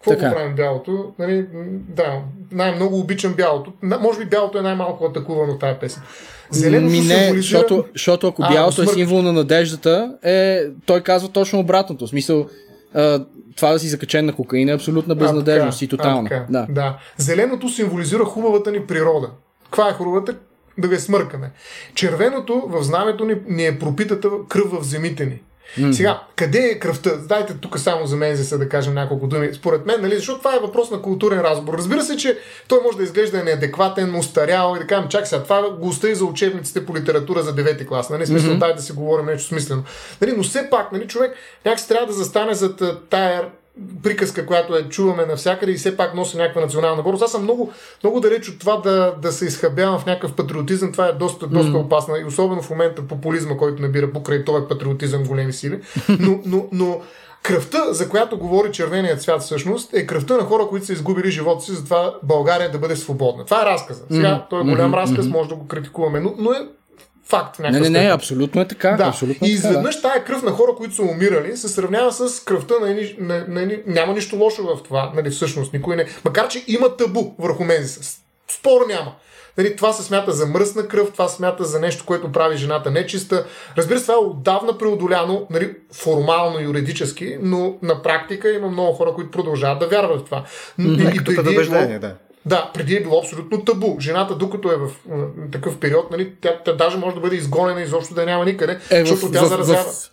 Какво така. го правим бялото? Нали, да, най-много обичам бялото. Може би бялото е най-малко атакувано тази песен. Зеленото Ми не, символизира... защото, защото ако бялото а, е символ на надеждата, е, той казва точно обратното. В смисъл, а, това да си закачен на кокаин е абсолютна безнадежност а, и тотална. А, да. да. Зеленото символизира хубавата ни природа. Каква е хубавата? Да го смъркаме. Червеното в знамето ни, ни е пропитата кръв в земите ни. Mm. Сега, къде е кръвта? Дайте тук само за мен за да кажем няколко думи. Според мен, нали, защото това е въпрос на културен разговор. Разбира се, че той може да изглежда неадекватен, устарял и да кажем, чак сега, това го остави за учебниците по литература за 9 клас. Нали? Смисъл, mm-hmm. дай да си говорим нещо смислено. Нали, но все пак, нали, човек някакси трябва да застане зад тая приказка, която е чуваме навсякъде и все пак носи някаква национална гордост. Аз съм много, много далеч от това да, да се изхабявам в някакъв патриотизъм. Това е доста, доста mm. опасно. И особено в момента популизма, който набира покрай този патриотизъм големи сили. Но, но, но кръвта, за която говори червеният цвят всъщност, е кръвта на хора, които са изгубили живота си, за това България да бъде свободна. Това е разказа. Сега, той е голям разказ, може да го критикуваме, но, но е факт. Не, не, не, абсолютно е така. Да. Абсолютно и изведнъж да. тая кръв на хора, които са умирали, се сравнява с кръвта на, едни, на, на, на Няма нищо лошо в това, нали, всъщност. Никой не. Макар, че има табу върху мен спор няма. Нали, това се смята за мръсна кръв, това се смята за нещо, което прави жената нечиста. Разбира се, това е отдавна преодоляно, нали, формално, юридически, но на практика има много хора, които продължават да вярват в това. Mm-hmm. И, и преди е било, да. Да, преди е било абсолютно табу. Жената, докато е в такъв период, нали, тя, тя даже може да бъде изгонена изобщо да няма никъде, е, защото в, тя в, заразява. В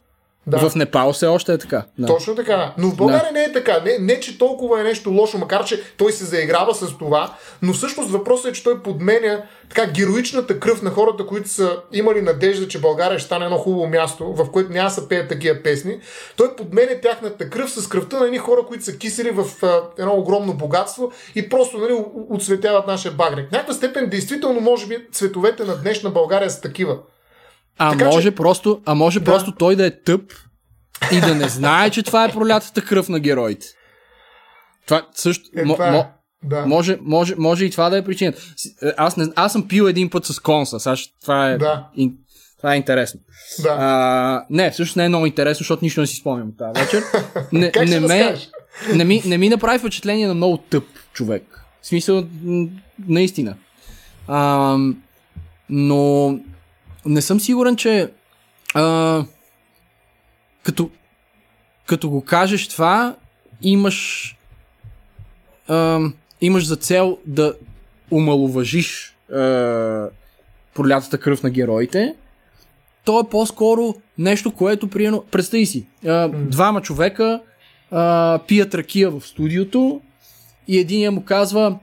да. В Непал все още е така. Да. Точно така. Но в България да. не е така. Не, не, че толкова е нещо лошо, макар че той се заиграва с това, но всъщност въпросът е, че той подменя така героичната кръв на хората, които са имали надежда, че България ще стане едно хубаво място, в което няма са пеят такива песни. Той подменя тяхната кръв с кръвта на едни хора, които са кисели в а, едно огромно богатство и просто нали, отсветяват нашия багрек. В някаква степен, действително, може би, цветовете на днешна България са такива. А така, може, че... просто, а може да. просто той да е тъп и да не знае, че това е пролятата кръв на героите. Това също. Е, това е. Мо, да. Може, може, може и това да е причината. Е, аз, не, аз съм пил един път с конса. Сега това е, да. ин, това е интересно. Да. А, не, всъщност не е много интересно, защото нищо не си спомням тази вечер. Не, как не, ме, не, ми, не ми направи впечатление на много тъп човек. В смисъл, наистина. А, но не съм сигурен, че а, като, като го кажеш това, имаш а, имаш за цел да омалуважиш а, пролятата кръв на героите, то е по-скоро нещо, което приено... Представи си, а, двама човека а, пият ракия в студиото и един му казва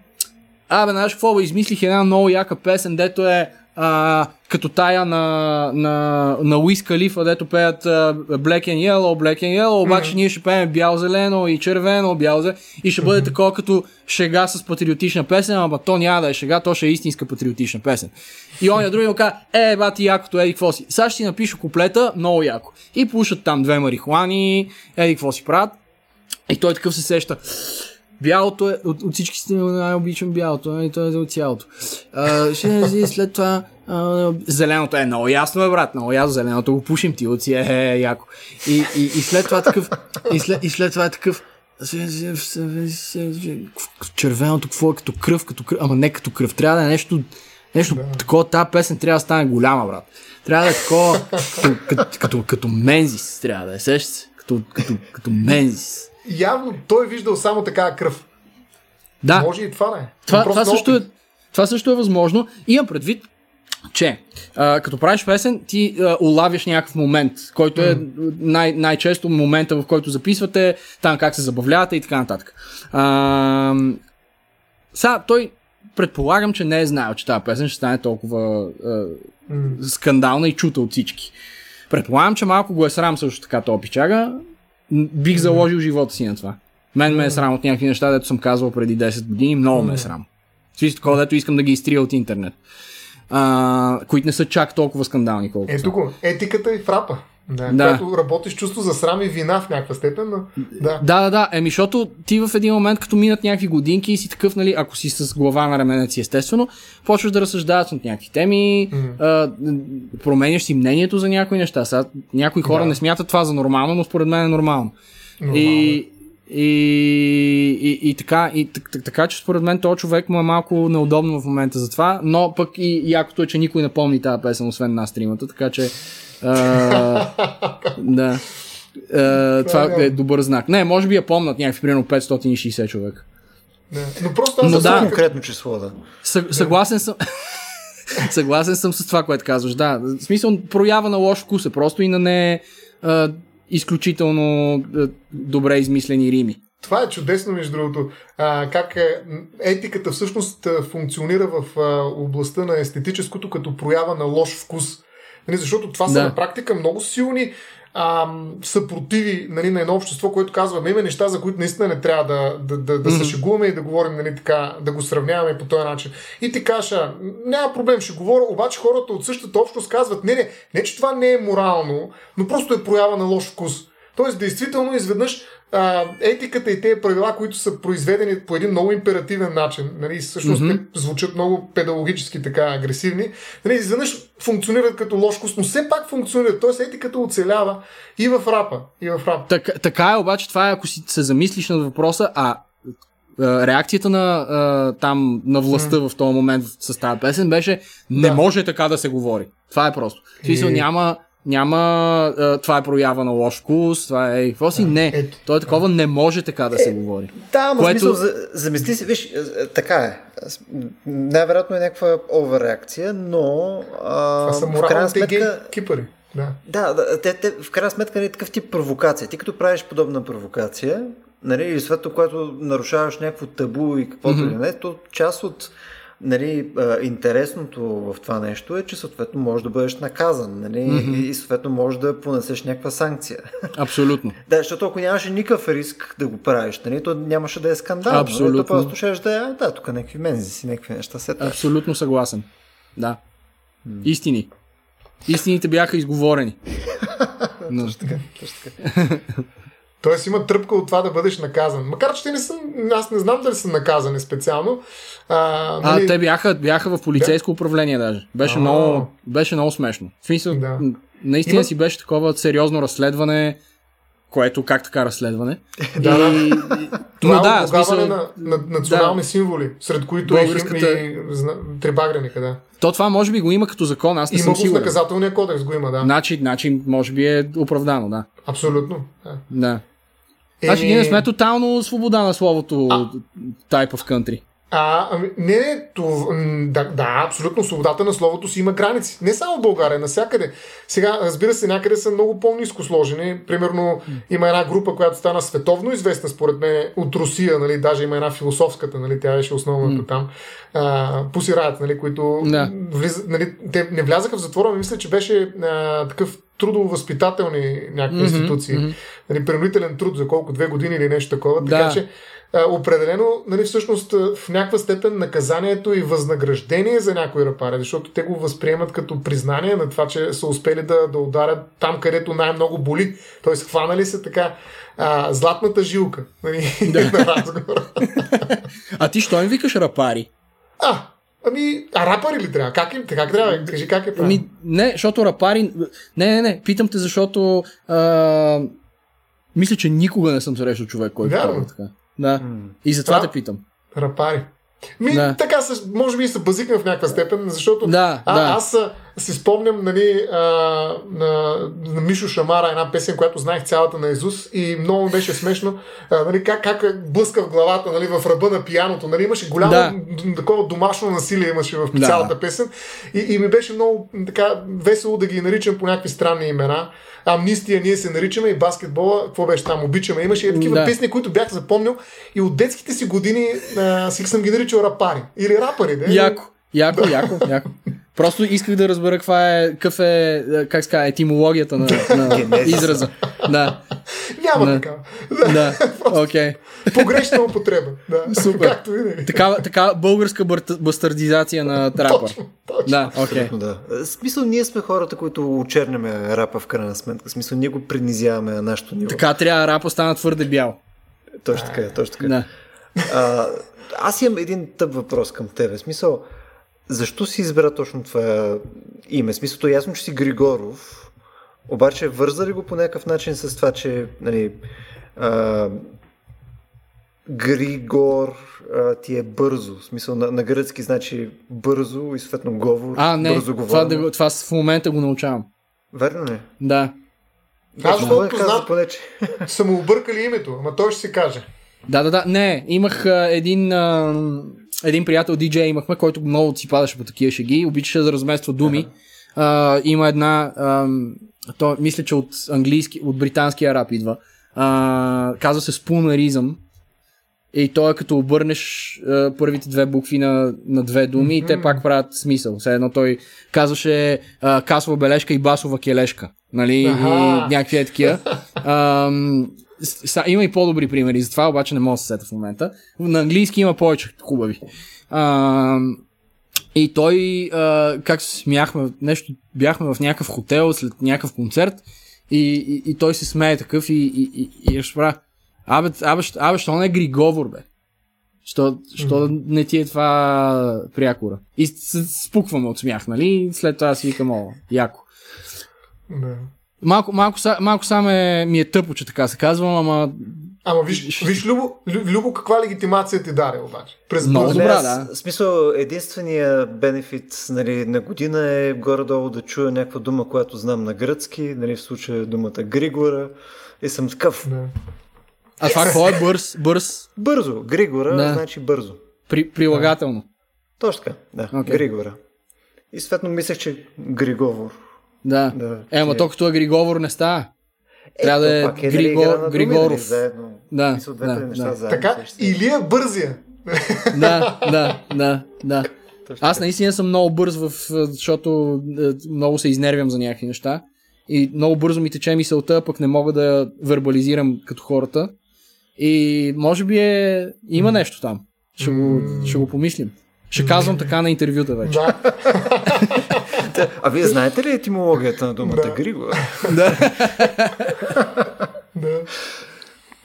Абе, знаеш какво, измислих една много яка песен, дето е а, като тая на, на, на Уиз Калифа, дето пеят uh, Black and Yellow, Black and Yellow, обаче mm-hmm. ние ще пеем бял-зелено и червено, бял и ще бъде mm-hmm. такова като шега с патриотична песен, ама то няма да е шега, то ще е истинска патриотична песен. И он други му казва, е, бати, якото, еди, какво си. Сега ще си напиша куплета, много яко. И пушат там две марихуани, еди, какво си правят. И той такъв се сеща. Бялото е, от, от всички сте най-обичам бялото, и нали, то е от цялото. А, ще след това а, зеленото е много ясно, бе, брат, много ясно, зеленото го пушим, ти от е, е, е, яко. И, и, и след това такъв, и след, и след това е такъв, червеното, какво е като кръв, като кръв, ама не като кръв, трябва да е нещо, нещо да. такова, тази песен трябва да стане голяма, брат. Трябва да е такова, като, като, като, като мензис, трябва да е, сеща се, като, като, като мензис явно той е виждал само такава кръв. Да. Може и това да е. Това, това, също, е, това също е възможно. Имам предвид, че а, като правиш песен, ти а, улавяш някакъв момент, който е най- най-често момента, в който записвате, там как се забавлявате и така нататък. А, сега, той предполагам, че не е знаел, че тази песен ще стане толкова а, скандална и чута от всички. Предполагам, че малко го е срам също така то пичага, бих заложил живота си на това. Мен ме е срам от някакви неща, дето съм казвал преди 10 години, много ме е срам. Смисъл такова, дето искам да ги изтрия от интернет. А, които не са чак толкова скандални, колкото Ето го, етиката и фрапа. Да, да. Когато работиш чувство за срам и вина в някаква степен, но да. Да, да, да. Еми, защото ти в един момент, като минат някакви годинки и си такъв, нали, ако си с глава на раменец си, естествено, почваш да разсъждаваш от някакви теми, mm. а, променяш си мнението за някои неща. Сега, някои хора да. не смятат това за нормално, но според мен е нормално. нормално. И, и, и, и, така, и така, че според мен този човек му е малко неудобно в момента за това, но пък и якото е, че никой не помни тази песен, освен нас тримата, така че да. Uh, това е добър знак. Не, може би я помнат някакви, примерно 560 човек. Не. Но просто аз Но да, конкретно число, да. Съ, съгласен съм. съгласен съм с това, което казваш. Да, в смисъл проява на лош вкус е просто и на не а, изключително а, добре измислени рими. Това е чудесно, между другото. А, как е, етиката всъщност функционира в а, областта на естетическото като проява на лош вкус. Нали, защото това да. са на практика много силни ам, съпротиви нали, на едно общество, което казва, има неща, за които наистина не трябва да, да, да, да mm-hmm. се шегуваме и да говорим нали, така, да го сравняваме по този начин. И ти кажа, няма проблем, ще говоря, обаче хората от същата общност казват, не, не, не, че това не е морално, но просто е проява на лош вкус. Тоест, действително, изведнъж а, етиката и тези правила, които са произведени по един много императивен начин, нали, всъщност mm-hmm. те звучат много педагогически така агресивни, нали, изведнъж функционират като вкус, но все пак функционират. Тоест етиката оцелява и в рапа. И в рапа. Так, така е, обаче това е, ако си се замислиш над въпроса, а реакцията на а, там на властта в този момент с тази песен беше не Да. може така да се говори. Това е просто. В смисъл И- няма няма това е проява на лош вкус, това е какво си, не. ето. То е такова, не може така да се говори. Да, ама Което- смисъл, за, замисли си, виж, е, е, така е. Най-вероятно е някаква оверреакция, но а, Това са в крайна сметка... кипари. Да. Да, да те, те, в крайна сметка е такъв тип провокация. Ти като правиш подобна провокация, нали, или съответно, когато нарушаваш някакво табу и каквото mm-hmm. и да не, то част от нали, интересното в това нещо е, че съответно можеш да бъдеш наказан нали, mm-hmm. и съответно можеш да понесеш някаква санкция. Абсолютно. да, защото ако нямаше никакъв риск да го правиш, нали, то нямаше да е скандал. Нали, Абсолютно. то просто ще да е, да, тук някакви мензи си, някакви неща. Се така. Абсолютно съгласен. Да. Истини. Истините бяха изговорени. Но, Тоест има тръпка от това да бъдеш наказан. Макар, че те не са, аз не знам дали са наказани специално. А, а, нали, те бяха, бяха в полицейско управление даже. Беше, А. много, беше много смешно. В смисъл, Да. наистина Има- си беше такова сериозно разследване, което как така разследване. Да, да. И, Това но е да, в облагаване смисъл, на, на национални символи, сред които Българската- и, хим, и трибагреника, да. то това може би го има като закон, аз не Има съм го в сигурен. наказателния кодекс, го има, да. Значи, значи, може би е оправдано, да. Абсолютно. Да. да. Значи Еми- ние не сме тотално свобода на словото А. type of country. А, ами, не, не, това, да, да, абсолютно, свободата на словото си има граници. Не само в България, навсякъде. Сега, разбира се, някъде са много по-низко сложени. Примерно, има една група, която стана световно известна, според мен, от Русия, нали, даже има една философската, нали, тя беше основната там. А, Riot, нали, които Да. влиза, нали, те не влязаха в затвора, но мисля, че беше а, такъв трудово-възпитателни някакви Мгм, институции. мгм. Нали, принудителен труд за колко, две години или нещо такова. Да. Така че а, определено, нали, всъщност в някаква степен наказанието и възнаграждение за някои рапари, защото те го възприемат като признание на това, че са успели да, да ударят там, където най-много боли. Тоест, хванали се така а, златната жилка нали, на разговора. А ти що им викаш рапари? А, ами, а рапъри ли трябва? Как, им, как трябва? Кажи как е правилно. Ами, не, защото рапари... Не, не, не, питам те, защото а... мисля, че никога не съм срещал човек, който казва така. Да. И затова Това- те питам. Рапари. Ми, Да. така, може би се базикам в някаква степен, защото Да, а, да. аз си спомням нали, а, на, на Мишо Шамара една песен, която знаех цялата на Изус и много ми беше смешно а, нали, как, как блъска в главата нали, в ръба на пияното. Нали, имаше голямо Да. такова домашно насилие имаше в Да. цялата песен и, и ми беше много така весело да ги наричам по някакви странни имена. Амнистия ние се наричаме и баскетбола, какво беше там, обичаме. Имаше и такива Да. песни, които бях запомнил и от детските си години а, си съм ги наричал рапари. Или рапари, да? Яко, яко, яко, яко. Просто исках да разбера каква е, какъв е, е, как ска, етимологията на, на израза. Да, Няма Не. такава. да, окей. Погрешна употреба. Да. Супер. Както винаги. Такава, такава българска бър- бастардизация на рапър. Точно, точно. Да, окей. Абсолютно да. В смисъл, ние сме хората, които очерняме рапа в крайна сметка. В смисъл, ние го принизяваме на нашото ниво. Така трябва рапа стана твърде бял. Точно така, точно така. Да. А, аз имам един тъп въпрос към тебе. В смисъл, защо си избра точно това име? В смисъл, то е ясно, че си Григоров, обаче върза ли го по някакъв начин с това, че нали, а, Григор а, ти е бързо. В смисъл, на, на гръцки значи бързо и съответно говор. А, не, бързо това, да, го- това в момента го научавам. Верно ли? Да. Аз доколкото е знам- поне, че... Са му объркали името, ама той ще си каже. Да, да, да. Не, имах а, един, а, един приятел диджей имахме, който много си падаше по такива шеги, обичаше да размества думи. А, има една, а, то, мисля, че от английски, от британския рап идва. А, казва се спунаризъм. И то е като обърнеш а, първите две букви на, на две думи и те пак правят смисъл. Все едно той казваше а, касова бележка и басова келешка. Нали? Аха. И някакви е такива. Са, има и по-добри примери за това, обаче не мога да се сета в момента. На английски има повече хубави. Ам, и той, а, как се смяхме, нещо, бяхме в някакъв хотел след някакъв концерт и, и, и той се смее такъв и, и, и, и ще правя. Абе, абе, абе, що не е Григовор, бе? Що, що не ти е това прякора? И се спукваме от смях, нали? След това си викам, о, яко. Да. Малко, малко, малко само е, ми е тъпо, че така се казвам, ама Ама виж, виж Любо, Лю- Любо, каква легитимация ти даде обаче? През Много добра, да. Смисъл, единствения бенефит нали, на година е горе-долу да чуя някаква дума, която знам на гръцки, нали, в случая думата Григора. И съм такъв. Да. А това какво е бърз, бърз, Бързо. Григора Да. значи бързо. при, прилагателно. Точно така, да. Окей. Григора. И съответно мислех, че Григовор. Да. Да, Е, ама ти- то като е Григовор не става. Е, Трябва да то е пак нали, Григо- думи, Григоров. Заедно. Да, да, неща да. заедно. Така, се. Илия Бързия. да, да, да, да. Точно Аз наистина съм много бърз, в, защото е, много се изнервям за някакви неща. И много бързо ми тече мисълта, пък не мога да я вербализирам като хората. И може би е... има нещо там. Ще го, ще го помислим. Ще казвам така на интервюта вече. Да. Та, А вие знаете ли етимологията на думата Да. Григор? да.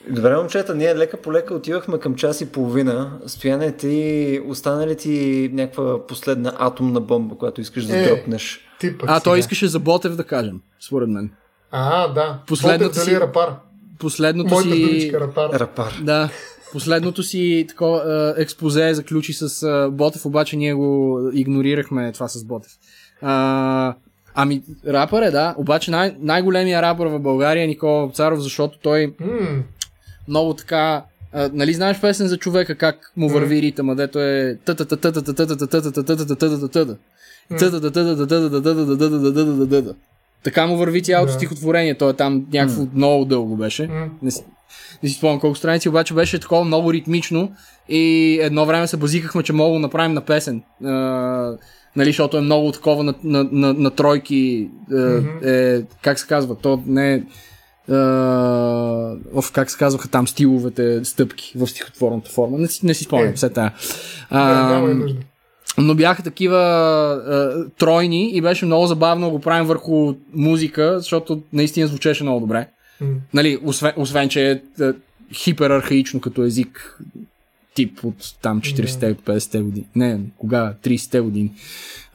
Добре, момчета, ние лека по лека отивахме към час и половина. Стояне ти, остана ли ти някаква последна атомна бомба, която искаш да Е. дропнеш? Ти пък А, той искаше за Ботев да кажем, според мен. А, да. Последната Ботев дали си- е рапар? Последното Моята си... думичка рапар. Рапар. Да. Последното си такова е, експозе заключи с е, Ботев, обаче ние го игнорирахме това с Ботев. А, ами, рапър е, да. Обаче най- най-големия рапър в България е Никола Вапцаров, защото той М, много така... А, нали знаеш песен за човека, как му върви ритъма, дето е така му върви цялото стихотворение. То е там някакво много дълго беше. Не, си- спомням колко страници, обаче беше такова много ритмично и едно време се базикахме, че мога да направим на песен. А, нали, защото е много такова на, на, на, на тройки. Е, е, как се казва? То не е... Uh, как се казваха там стиловете, стъпки в стихотворната форма. Не, не си спомням, Е. все тая. Нужда. Но бяха такива а, тройни и беше много забавно да го правим върху музика, защото наистина звучеше много добре. М. Нали, освен, освен че е, е хиперархаично като език, тип от там 40-те, 50-те години. Не, кога? 30-те години.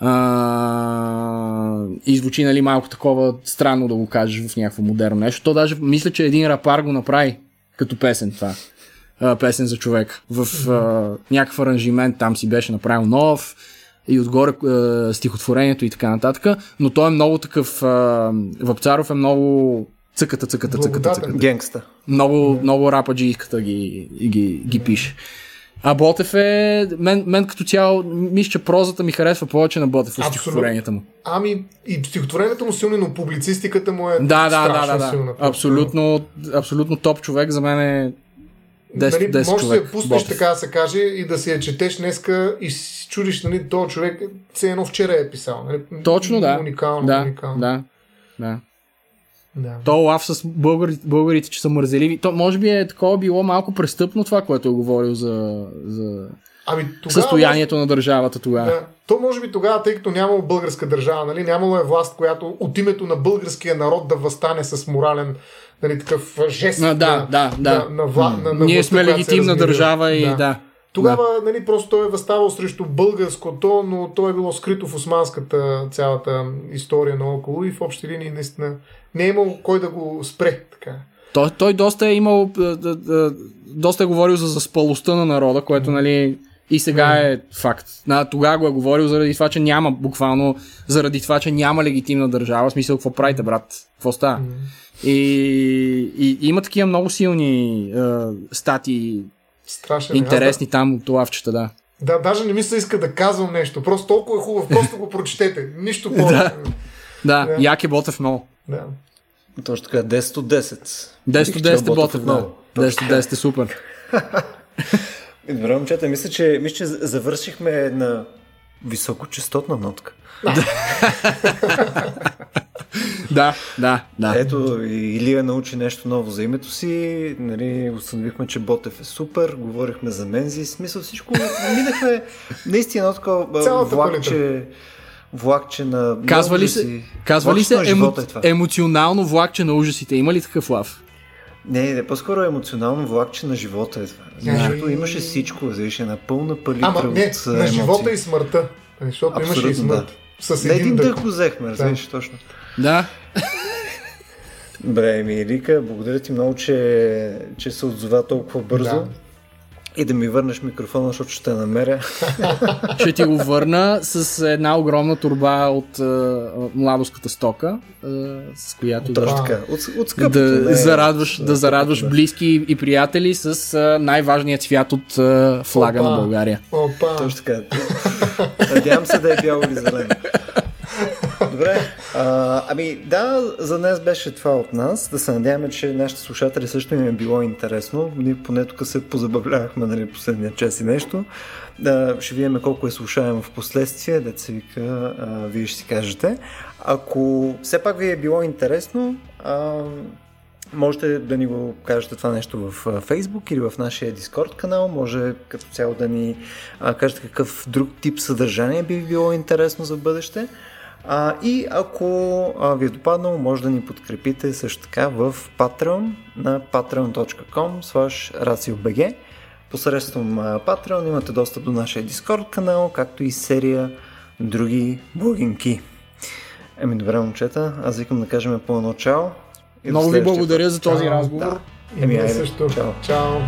А, и звучи нали, малко такова странно да го кажеш в някакво модерно нещо. То даже мисля, че един рапар го направи като песен това. А, песен за човек. В а, някакъв аранжимент там си беше направил нов и отгоре а, стихотворението и така нататък. Но той е много такъв. А, Вапцаров е много цъката, цъката, цъката, цъката. Генгста. Много, много рападжийката ги, ги, ги пише. А Ботев е... Мен, мен като цяло, мисля, че прозата ми харесва повече на Ботев от стихотворенията му. Ами, и стихотворението му силно, но публицистиката му е Да, да, да, страшно да, силна. да. Абсолютно, абсолютно топ човек. За мен е 10 нали, 10 може да се я пуснеш, Ботев. така да се каже, и да си я четеш днеска и си чудиш, нали, този човек все едно вчера е писал. Нали? Точно, да. Уникално, да, уникално. да, да. Да. То лав с българите, българите, че са мързеливи. То може би е такова било малко престъпно това, което е говорил за, за Ами, тогава, състоянието на държавата тогава. Да. То може би тогава, тъй като нямало българска държава, нали, нямало е власт, която от името на българския народ да възстане с морален нали, такъв жест А, да, на, да, да. на, на, вла, на, на Ние властта, сме легитимна държава и да. Тогава, нали, просто той е възставал срещу българското, но то е било скрито в османската цялата история наоколо и в общи линии наистина не е имал кой да го спре. Така. Той, той доста е имал, е, е, е, доста е говорил за заспалостта на народа, което нали и сега е факт. На, тогава го е говорил заради това, че няма, буквално заради това, че няма легитимна държава. В смисъл, какво правите, брат? Какво става? И, и, и има такива много силни е, стати, Страшен. е. интересни там от лавчета, да. Да, да, даже не ми се иска да казвам нещо. Просто толкова е хубаво. Просто го прочетете. Нищо повече. Да. Да, Да. як е Ботев много. да. Точно така, 10 от 10. 10 Бих от 10 е Ботев, да. много. 10 от 10 е супер. Добре, момчета, мисля, че, мисля, че завършихме на високочастотна нотка. Да, да, да. Ето, и Илия научи нещо ново за името си, нали, установихме, че Ботев е супер, говорихме за Мензи, смисъл всичко, минахме наистина от такова влакче, влакче на Казва ли се, казва ли се емо, е емоционално влакче на ужасите? Има ли такъв лав? Не, не, по-скоро емоционално влакче на живота е това. Защото имаше всичко, виж, една пълна палитра Ама не, от а, на живота и смъртта. Защото имаше и Абсолютно, смърт. С Не един един дъх. дъх го взехме, разбираш, точно. Да. Добре, ми Рика, благодаря ти много, че, че се отзова толкова бързо. Да. И да ми върнеш микрофона, защото ще намеря. ще ти го върна с една огромна турба от uh, младоската стока, uh, с която да, така, от, от скъпото, да, не, зарадваш, от, да зарадваш да. близки и приятели с uh, най-важният цвят от uh, флага Опа. на България. Опа. Точно така. Надявам се да е бяло или зелено. Добре. А, ами да, за днес беше това от нас. Да се надяваме, че нашите слушатели също им е било интересно. Ние поне тук се позабавлявахме нали, последния час и нещо. Да, ще видим колко е слушаемо в последствие. Да се вика, а, вие ще си кажете. Ако все пак ви е било интересно, а, Можете да ни го кажете това нещо в Facebook или в нашия Discord канал. Може като цяло да ни кажете какъв друг тип съдържание би било интересно за бъдеще. А, и ако а, ви е допаднало, може да ни подкрепите също така в Patreon на patreon.com raciobg. Посредством Patreon имате достъп до нашия Discord канал, както и серия други блогинки. Еми, добре, момчета, аз викам да кажем по-начало. Много ви благодаря за този разговор. Да. Еми, айде, също. Чао. Чао.